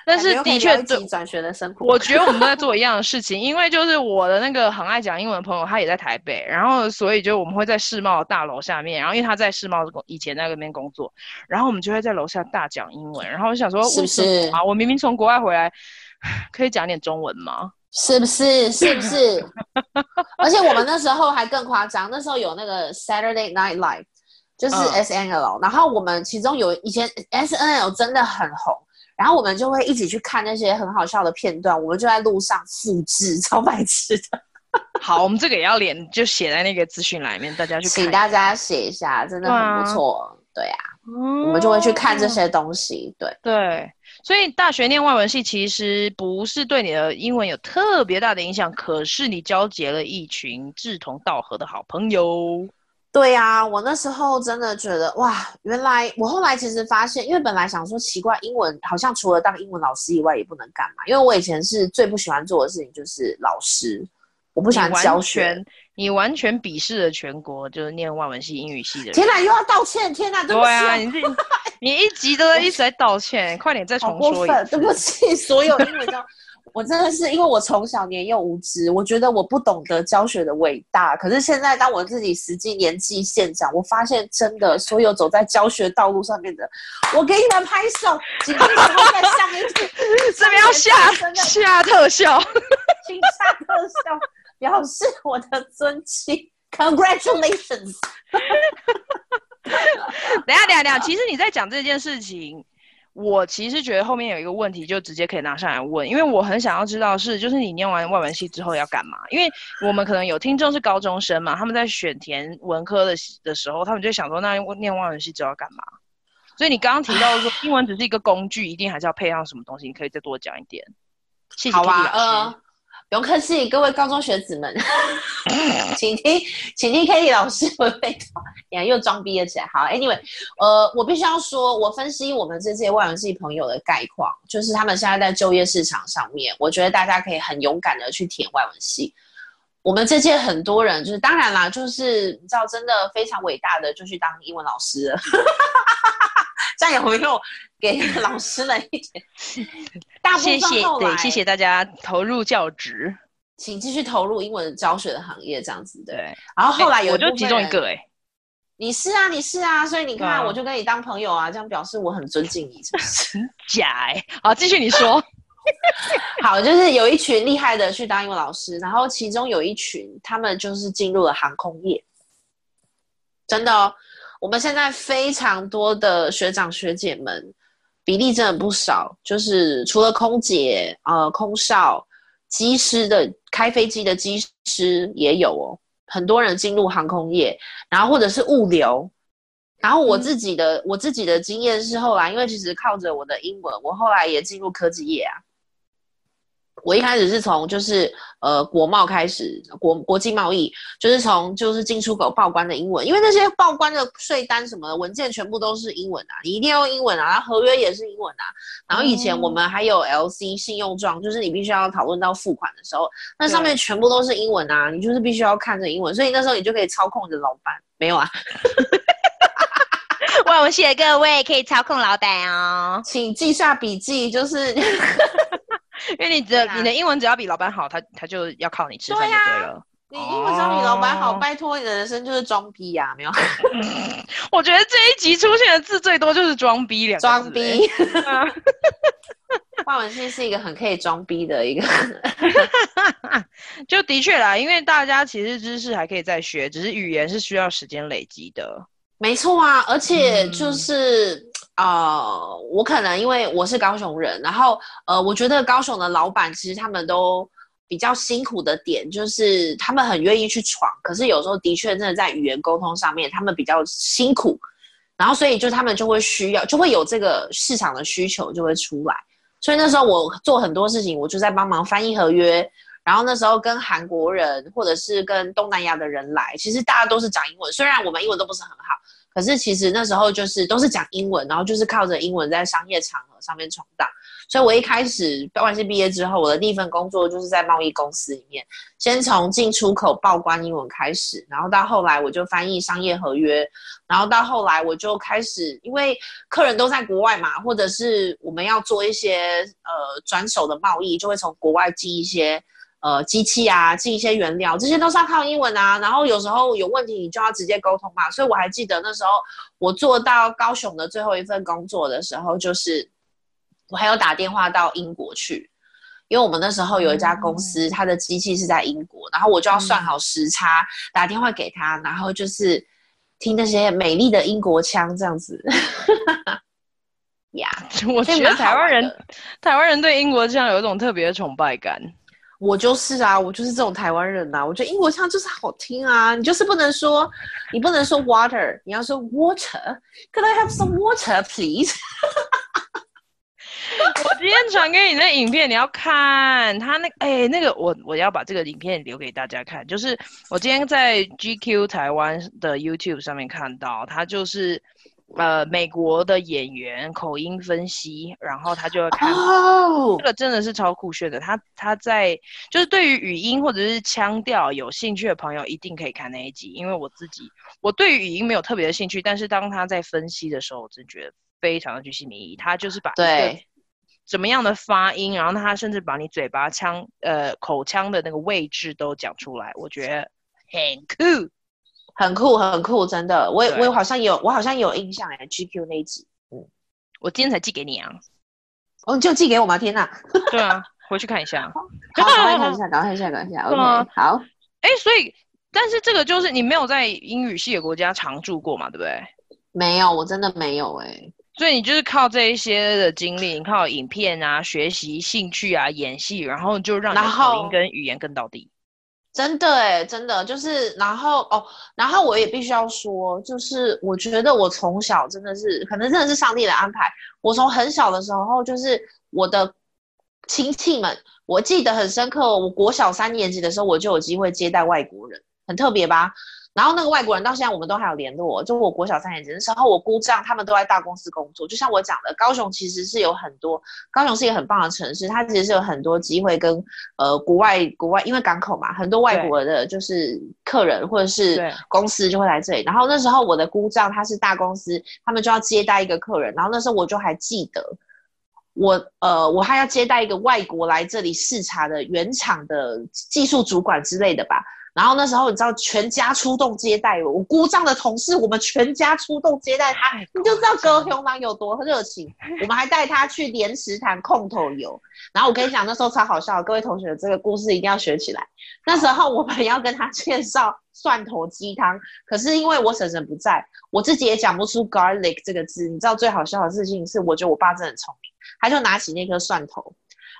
但是的确，转学的生活，我觉得我们都在做一样的事情。因为就是我的那个很爱讲英文的朋友，他也在台北，然后所以就我们会在世贸大楼下面，然后因为他在世贸以前在那边工作，然后我们就会在楼下大讲英文。然后我想说，是不是啊？我明明从国外回来，可以讲点中文吗？是不是？是不是？而且我们那时候还更夸张，那时候有那个 Saturday Night Live，就是 S N L，、嗯、然后我们其中有以前 S N L 真的很红，然后我们就会一起去看那些很好笑的片段，我们就在路上复制，超白痴的。好，我们这个也要连，就写在那个资讯栏里面，大家去看。请大家写一下，真的很不错。对啊，对啊，我们就会去看这些东西。对对。所以大学念外文系其实不是对你的英文有特别大的影响，可是你交结了一群志同道合的好朋友。对呀、啊，我那时候真的觉得哇，原来我后来其实发现，因为本来想说奇怪，英文好像除了当英文老师以外也不能干嘛，因为我以前是最不喜欢做的事情就是老师，我不喜欢教学。你完全鄙视了全国就是念外文系、英语系的人。天哪，又要道歉！天哪，对不起。对啊，你 你一集都在一直在道歉，快点再重说一次。对不起，所有英文教，我真的是因为我从小年幼无知，我觉得我不懂得教学的伟大。可是现在当我自己实际年纪现长，我发现真的所有走在教学道路上面的，我给你们拍手，请你们再下一句，这边要下下特效，请下特效。表示我的尊敬，Congratulations！等下，等下，等下，其实你在讲这件事情，我其实觉得后面有一个问题，就直接可以拿上来问，因为我很想要知道是，就是你念完外文系之后要干嘛？因为我们可能有听众是高中生嘛，他们在选填文科的的时候，他们就想说，那念外文系之后要干嘛？所以你刚刚提到说，英文只是一个工具，一定还是要配上什么东西？你可以再多讲一点。谢谢好啊，呃，不用客气，各位高中学子们，请听，请听 Kitty 老师娓娓道来，又装逼了起来。好，Anyway，呃，我必须要说，我分析我们这些外文系朋友的概况，就是他们现在在就业市场上面，我觉得大家可以很勇敢的去填外文系。我们这届很多人，就是当然啦，就是你知道，真的非常伟大的，就去当英文老师了。这样有没有给老师们一点？大谢谢，对，谢谢大家投入教职，请继续投入英文教学的行业，这样子对。然后后来有、欸、我就其中一个哎、欸，你是啊，你是啊，所以你看，我就跟你当朋友啊，这样表示我很尊敬你，是不是？假哎、欸，好，继续你说。好，就是有一群厉害的去当英文老师，然后其中有一群他们就是进入了航空业，真的哦。我们现在非常多的学长学姐们，比例真的不少。就是除了空姐、呃空少、机师的开飞机的机师也有哦，很多人进入航空业，然后或者是物流。然后我自己的、嗯、我自己的经验是，后来因为其实靠着我的英文，我后来也进入科技业啊。我一开始是从就是呃国贸开始，国国际贸易，就是从就是进出口报关的英文，因为那些报关的税单什么的文件全部都是英文啊，你一定要用英文啊，然后合约也是英文啊。然后以前我们还有 LC 信用状，就是你必须要讨论到付款的时候，那上面全部都是英文啊，你就是必须要看着英文，所以那时候你就可以操控着老板，没有啊？外文系的各位可以操控老板哦，请记下笔记，就是。因为你的、啊、你的英文只要比老板好，他他就要靠你吃饭就对了。对啊、你英文只要比老板好，哦、拜托你的人生就是装逼呀、啊，没有？我觉得这一集出现的字最多就是装逼两个字。装逼。外文信是一个很可以装逼的一个，就的确啦，因为大家其实知识还可以再学，只是语言是需要时间累积的。没错啊，而且就是。啊、我可能因为我是高雄人，然后呃，我觉得高雄的老板其实他们都比较辛苦的点，就是他们很愿意去闯，可是有时候的确真的在语言沟通上面，他们比较辛苦，然后所以就他们就会需要，就会有这个市场的需求就会出来，所以那时候我做很多事情，我就在帮忙翻译合约，然后那时候跟韩国人或者是跟东南亚的人来，其实大家都是讲英文，虽然我们英文都不是很好。可是其实那时候就是都是讲英文，然后就是靠着英文在商业场合上面闯荡。所以我一开始外文系毕业之后，我的第一份工作就是在贸易公司里面，先从进出口报关英文开始，然后到后来我就翻译商业合约，然后到后来我就开始，因为客人都在国外嘛，或者是我们要做一些呃转手的贸易，就会从国外寄一些。呃，机器啊，进一些原料，这些都是要靠英文啊。然后有时候有问题，你就要直接沟通嘛。所以我还记得那时候我做到高雄的最后一份工作的时候，就是我还有打电话到英国去，因为我们那时候有一家公司，它的机器是在英国，然后我就要算好时差，打电话给他，然后就是听那些美丽的英国腔这样子。呀，yeah, 我觉得台湾人，台湾人对英国腔有一种特别的崇拜感。我就是啊，我就是这种台湾人呐、啊。我觉得英国腔就是好听啊，你就是不能说，你不能说 water，你要说 water。Could I have some water, please？我今天传给你那影片，你要看他那哎、那个我我要把这个影片留给大家看，就是我今天在 GQ 台湾的 YouTube 上面看到，他就是。呃，美国的演员口音分析，然后他就会看，oh! 这个真的是超酷炫的。他他在就是对于语音或者是腔调有兴趣的朋友，一定可以看那一集。因为我自己我对于语音没有特别的兴趣，但是当他在分析的时候，我真觉得非常的巨细靡遗。他就是把对怎么样的发音，然后他甚至把你嘴巴腔呃口腔的那个位置都讲出来，我觉得很酷。很酷，很酷，真的，我我好像有，我好像有印象哎，GQ 那一集，嗯，我今天才寄给你啊，哦，你就寄给我吗？天哪，对啊，回去看一下，好，赶快看一下，赶快看一下，赶快看一下，OK，好，哎，所以，但是这个就是你没有在英语系的国家常住过嘛，对不对？没有，我真的没有哎，所以你就是靠这一些的经历，你靠影片啊、学习、兴趣啊、演戏，然后就让你的口音跟语言更到底。真的哎，真的就是，然后哦，然后我也必须要说，就是我觉得我从小真的是，可能真的是上帝的安排。我从很小的时候，就是我的亲戚们，我记得很深刻。我国小三年级的时候，我就有机会接待外国人，很特别吧？然后那个外国人到现在我们都还有联络，就我国小三年级的时候，我姑丈他们都在大公司工作。就像我讲的，高雄其实是有很多，高雄是一个很棒的城市，它其实是有很多机会跟呃国外国外，因为港口嘛，很多外国的就是客人或者是公司就会来这里。然后那时候我的姑丈他是大公司，他们就要接待一个客人，然后那时候我就还记得，我呃我还要接待一个外国来这里视察的原厂的技术主管之类的吧。然后那时候你知道全家出动接待我，我姑丈的同事，我们全家出动接待他，你就知道高雄狼有多热情。我们还带他去莲池潭空头游。然后我跟你讲，那时候超好笑，各位同学这个故事一定要学起来。那时候我们要跟他介绍蒜头鸡汤，可是因为我婶婶不在，我自己也讲不出 garlic 这个字。你知道最好笑的事情是，我觉得我爸真的很聪明，他就拿起那颗蒜头，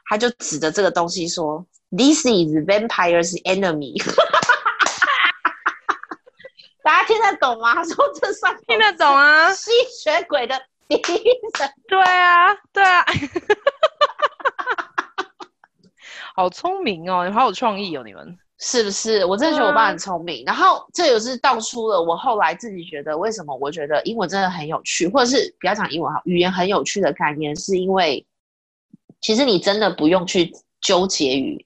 他就指着这个东西说：“This is vampire's enemy。”大家听得懂吗？他 说这算听得懂啊，吸血鬼的敌人。对啊，对啊，好聪明哦，你好有创意哦，你们是不是？我真的觉得我爸很聪明。然后这也是道出了我后来自己觉得为什么我觉得英文真的很有趣，或者是不要讲英文哈，语言很有趣的概念，是因为其实你真的不用去纠结于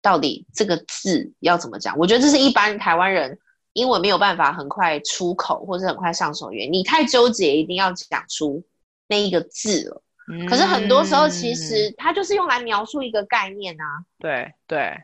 到底这个字要怎么讲。我觉得这是一般台湾人。英文没有办法很快出口，或者很快上手语言，你太纠结，一定要讲出那一个字了。嗯、可是很多时候，其实它就是用来描述一个概念啊。对对，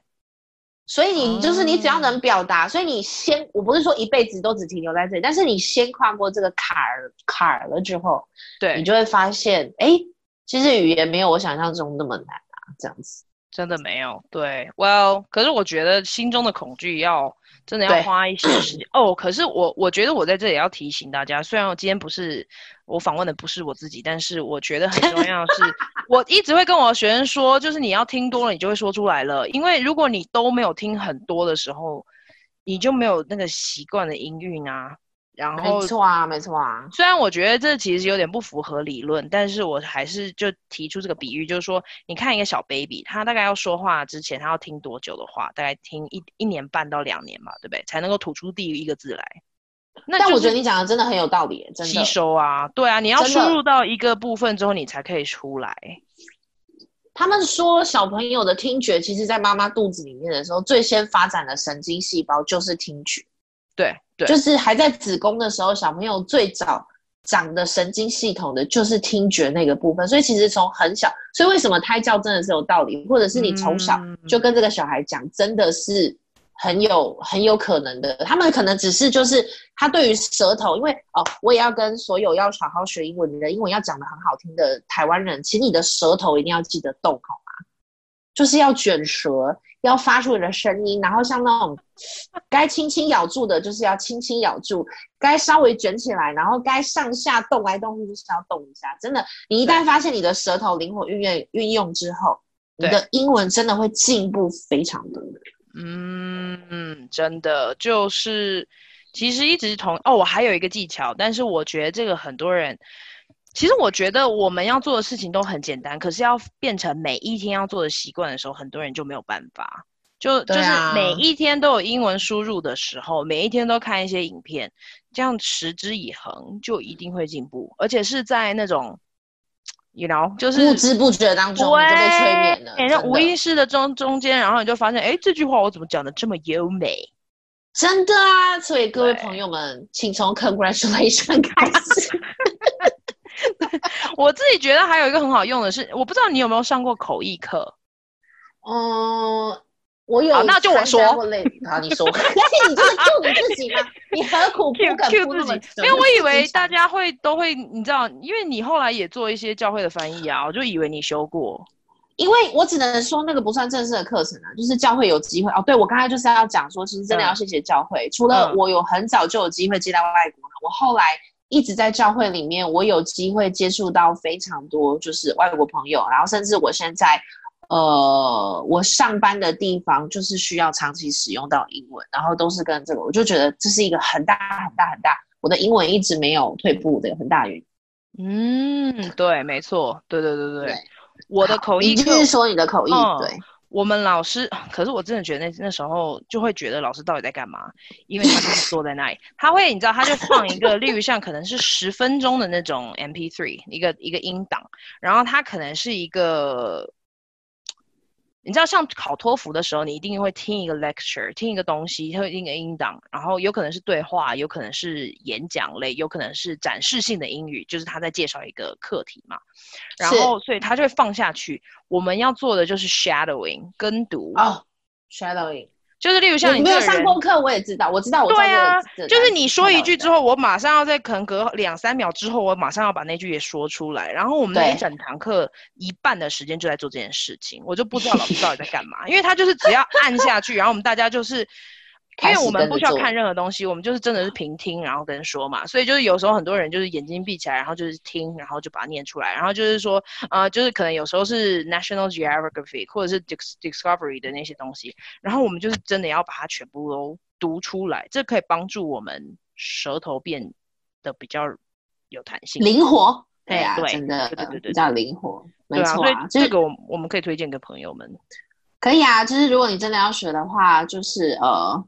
所以你就是你只要能表达，嗯、所以你先，我不是说一辈子都只停留在这里，但是你先跨过这个坎儿坎儿了之后，对你就会发现，哎，其实语言没有我想象中那么难啊，这样子。真的没有。对，Well，可是我觉得心中的恐惧要。真的要花一些时间哦。可是我我觉得我在这里要提醒大家，虽然我今天不是我访问的不是我自己，但是我觉得很重要的是，我一直会跟我的学生说，就是你要听多了，你就会说出来了。因为如果你都没有听很多的时候，你就没有那个习惯的音韵啊。然后没错啊，没错啊。虽然我觉得这其实有点不符合理论，但是我还是就提出这个比喻，就是说，你看一个小 baby，他大概要说话之前，他要听多久的话？大概听一一年半到两年嘛，对不对？才能够吐出第一个字来。那但我觉得你讲的真的很有道理，真的。吸收啊，对啊，你要输入到一个部分之后，你才可以出来。他们说，小朋友的听觉，其实在妈妈肚子里面的时候，最先发展的神经细胞就是听觉。对。对就是还在子宫的时候，小朋友最早长的神经系统的就是听觉那个部分，所以其实从很小，所以为什么胎教真的是有道理，或者是你从小就跟这个小孩讲，真的是很有很有可能的。他们可能只是就是他对于舌头，因为哦，我也要跟所有要好好学英文的人，英文要讲的很好听的台湾人，请你的舌头一定要记得动，好吗？就是要卷舌。要发出你的声音，然后像那种该轻轻咬住的，就是要轻轻咬住；该稍微卷起来，然后该上下动来动去，就是要动一下。真的，你一旦发现你的舌头灵活运用运用之后，你的英文真的会进步非常多。嗯，真的就是，其实一直同哦，我还有一个技巧，但是我觉得这个很多人。其实我觉得我们要做的事情都很简单，可是要变成每一天要做的习惯的时候，很多人就没有办法。就、啊、就是每一天都有英文输入的时候，每一天都看一些影片，这样持之以恒，就一定会进步。而且是在那种，you know，就是不知不觉当中就被催眠了，在无意识的中中间，然后你就发现，哎，这句话我怎么讲的这么优美？真的啊！所以各位朋友们，请从 congratulation 开始。我自己觉得还有一个很好用的是，我不知道你有没有上过口译课。嗯，我有。那就我说。好，你说。你就是救你自己吗？你何苦 Q Q 自己？因为我以为大家会都会，你知道，因为你后来也做一些教会的翻译啊，我就以为你修过。因为我只能说那个不算正式的课程啊，就是教会有机会哦。对，我刚才就是要讲说，其实真的要谢谢教会，嗯、除了我有很早就有机会接待外国人，我后来。一直在教会里面，我有机会接触到非常多就是外国朋友，然后甚至我现在，呃，我上班的地方就是需要长期使用到英文，然后都是跟这个，我就觉得这是一个很大很大很大，我的英文一直没有退步的很大原因。嗯，对，没错，对对对对，对我的口译，你就是说你的口译，嗯、对。我们老师，可是我真的觉得那那时候就会觉得老师到底在干嘛？因为他就是坐在那里，他会你知道，他就放一个，例如像可能是十分钟的那种 MP3，一个一个音档，然后他可能是一个。你知道，像考托福的时候，你一定会听一个 lecture，听一个东西，会听一个音档，然后有可能是对话，有可能是演讲类，有可能是展示性的英语，就是他在介绍一个课题嘛。然后，所以他就会放下去。我们要做的就是 shadowing，跟读。哦，shadowing。就是例如像你没有上过课，我也知道，我知道我。对啊，就是你说一句之后，我马上要在可能隔两三秒之后，我马上要把那句也说出来。然后我们那一整堂课一半的时间就在做这件事情，我就不知道老师到底在 干嘛，因为他就是只要按下去，然后我们大家就是。因为我们不需要看任何东西，我们就是真的是凭听，然后跟说嘛，所以就是有时候很多人就是眼睛闭起来，然后就是听，然后就把它念出来，然后就是说，呃，就是可能有时候是 National Geographic 或者是 Discovery 的那些东西，然后我们就是真的要把它全部都读出来，这可以帮助我们舌头变得比较有弹性、灵活。对啊，对，真的，对对对对，比较灵活，没错啊。所以这个我我们可以推荐给朋友们。可以啊，就是如果你真的要学的话，就是呃。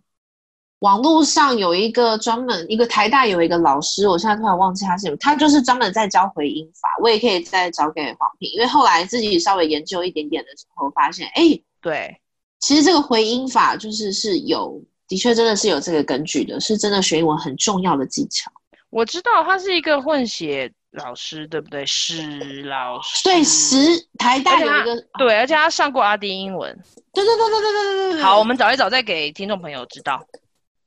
网络上有一个专门一个台大有一个老师，我现在突然忘记他是什么，他就是专门在教回音法。我也可以再找给黄平，因为后来自己稍微研究一点点的时候，发现，哎，对，其实这个回音法就是是有，的确真的是有这个根据的，是真的学英文很重要的技巧。我知道他是一个混血老师，对不对？史老师，对，史台大有一个，对，而且他上过阿丁英文，对对对对对对对对。好，我们找一找，再给听众朋友知道。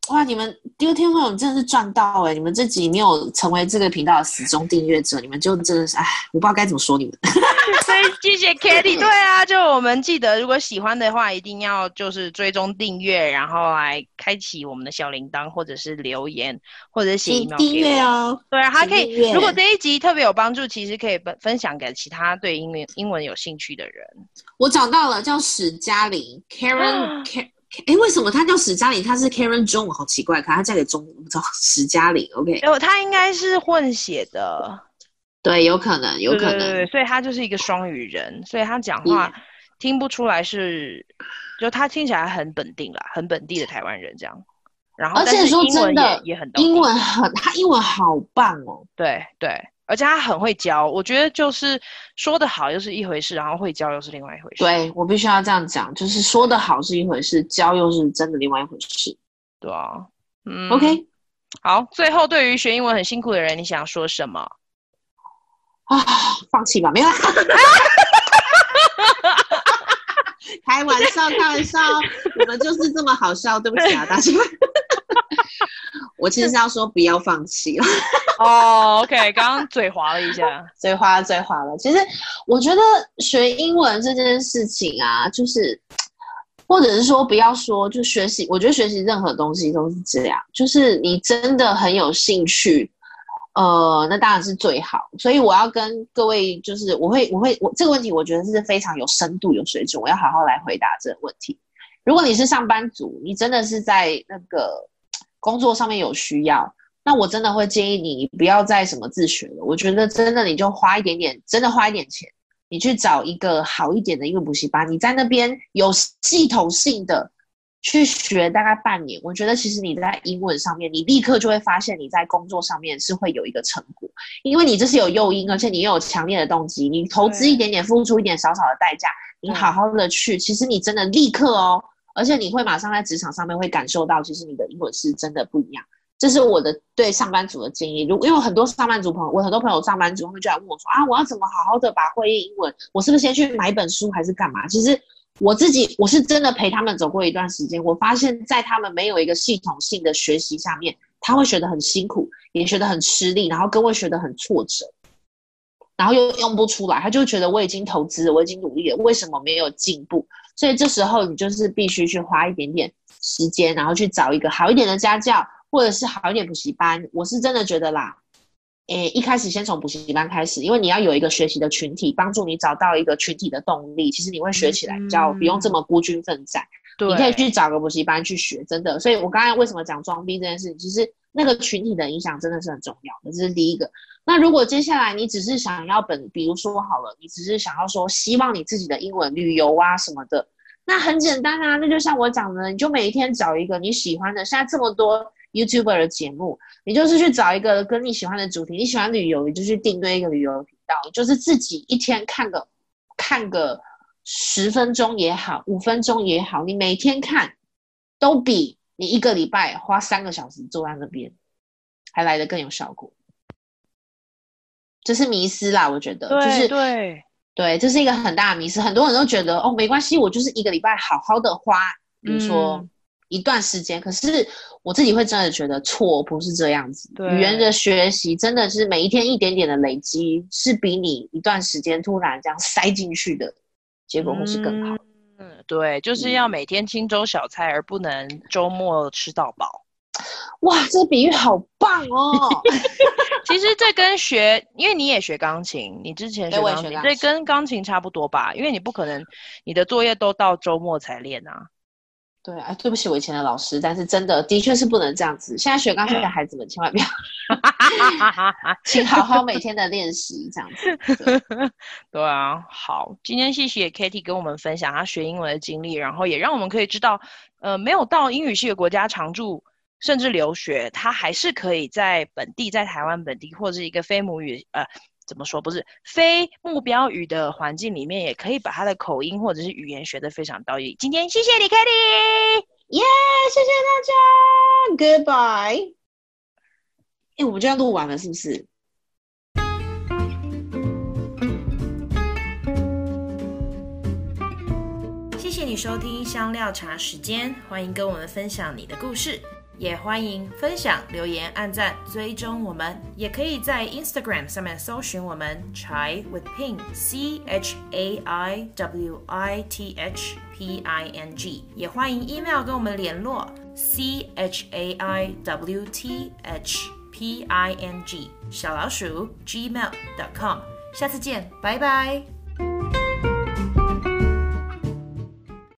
哇！你们第二天会有真的是赚到哎！你们这集没有成为这个频道的死忠订阅者，你们就真的是哎，我不知道该怎么说你们。所以谢谢 Katie。对啊，就我们记得，如果喜欢的话，一定要就是追踪订阅，然后来开启我们的小铃铛，或者是留言，或者是写 email 订阅哦。对啊，还可以。如果这一集特别有帮助，其实可以分分享给其他对英文英文有兴趣的人。我找到了，叫史嘉玲 Karen Karen。哎，为什么他叫史嘉玲？他是 Karen Jong，好奇怪，可他嫁给中，我不知道史嘉玲。OK，哦，他应该是混血的，对，有可能，有可能，对对对，所以他就是一个双语人，所以他讲话听不出来是，嗯、就他听起来很本地啦，很本地的台湾人这样。然后，而且说真的，也很英文很，他英文好棒哦，对对。而且他很会教，我觉得就是说的好又是一回事，然后会教又是另外一回事。对，我必须要这样讲，就是说的好是一回事，教又是真的另外一回事。对啊，嗯，OK，好，最后对于学英文很辛苦的人，你想说什么？啊，放弃吧，没有。开玩笑，开玩笑，我们就是这么好笑，对不起啊，大家。我其实是要说不要放弃了。哦、oh,，OK，刚刚嘴滑了一下，嘴滑了，嘴滑了。其实我觉得学英文这件事情啊，就是，或者是说不要说，就学习，我觉得学习任何东西都是这样，就是你真的很有兴趣，呃，那当然是最好。所以我要跟各位，就是我会，我会，我这个问题，我觉得是非常有深度、有水准，我要好好来回答这个问题。如果你是上班族，你真的是在那个。工作上面有需要，那我真的会建议你，你不要再什么自学了。我觉得真的，你就花一点点，真的花一点钱，你去找一个好一点的英文补习班，你在那边有系统性的去学大概半年。我觉得其实你在英文上面，你立刻就会发现你在工作上面是会有一个成果，因为你这是有诱因，而且你又有强烈的动机，你投资一点点，付出一点少少的代价，你好好的去，其实你真的立刻哦。而且你会马上在职场上面会感受到，其实你的英文是真的不一样。这是我的对上班族的建议。如因为很多上班族朋友，我很多朋友上班族，他们就来问我说啊，我要怎么好好的把会议英文？我是不是先去买一本书，还是干嘛？其实我自己我是真的陪他们走过一段时间，我发现，在他们没有一个系统性的学习下面，他会学得很辛苦，也学得很吃力，然后跟我学得很挫折，然后又用不出来，他就觉得我已经投资，我已经努力了，为什么没有进步？所以这时候你就是必须去花一点点时间，然后去找一个好一点的家教，或者是好一点补习班。我是真的觉得啦，诶，一开始先从补习班开始，因为你要有一个学习的群体，帮助你找到一个群体的动力。其实你会学起来比较不用这么孤军奋战。对、嗯，你可以去找个补习班去学，真的。所以我刚才为什么讲装逼这件事，其实那个群体的影响真的是很重要的，这是第一个。那如果接下来你只是想要本，比如说好了，你只是想要说希望你自己的英文旅游啊什么的，那很简单啊，那就像我讲的，你就每一天找一个你喜欢的，现在这么多。YouTuber 的节目，你就是去找一个跟你喜欢的主题，你喜欢旅游，你就去订阅一个旅游频道，就是自己一天看个看个十分钟也好，五分钟也好，你每天看都比你一个礼拜花三个小时坐在那边还来得更有效果。这是迷失啦，我觉得，对就是对对，这是一个很大的迷失。很多人都觉得哦，没关系，我就是一个礼拜好好的花，比如说。嗯一段时间，可是我自己会真的觉得错，不是这样子。语言的学习真的是每一天一点点的累积，是比你一段时间突然这样塞进去的结果会是更好。嗯，对，就是要每天清粥小菜，而不能周末吃到饱。哇，这个比喻好棒哦！其实这跟学，因为你也学钢琴，你之前学钢琴，这跟钢琴差不多吧？因为你不可能你的作业都到周末才练啊。对啊，对不起我以前的老师，但是真的的确是不能这样子。现在学钢琴的孩子们千万不要，请好好每天的练习这样子。对，对啊，好，今天谢谢 Katie 跟我们分享她学英文的经历，然后也让我们可以知道，呃，没有到英语系的国家常住甚至留学，他还是可以在本地，在台湾本地或者是一个非母语呃。怎么说？不是非目标语的环境里面，也可以把他的口音或者是语言学得非常到位。今天谢谢你，Katie，耶，yeah, 谢谢大家，Goodbye。哎，我们就要录完了，是不是？谢谢你收听香料茶时间，欢迎跟我们分享你的故事。也欢迎分享、留言、按赞、追踪我们，也可以在 Instagram 上面搜寻我们 Chai with Ping C H A I W I T H P I N G，也欢迎 email 跟我们联络 C H A I W T H P I N G 小老鼠 gmail.com，下次见，拜拜。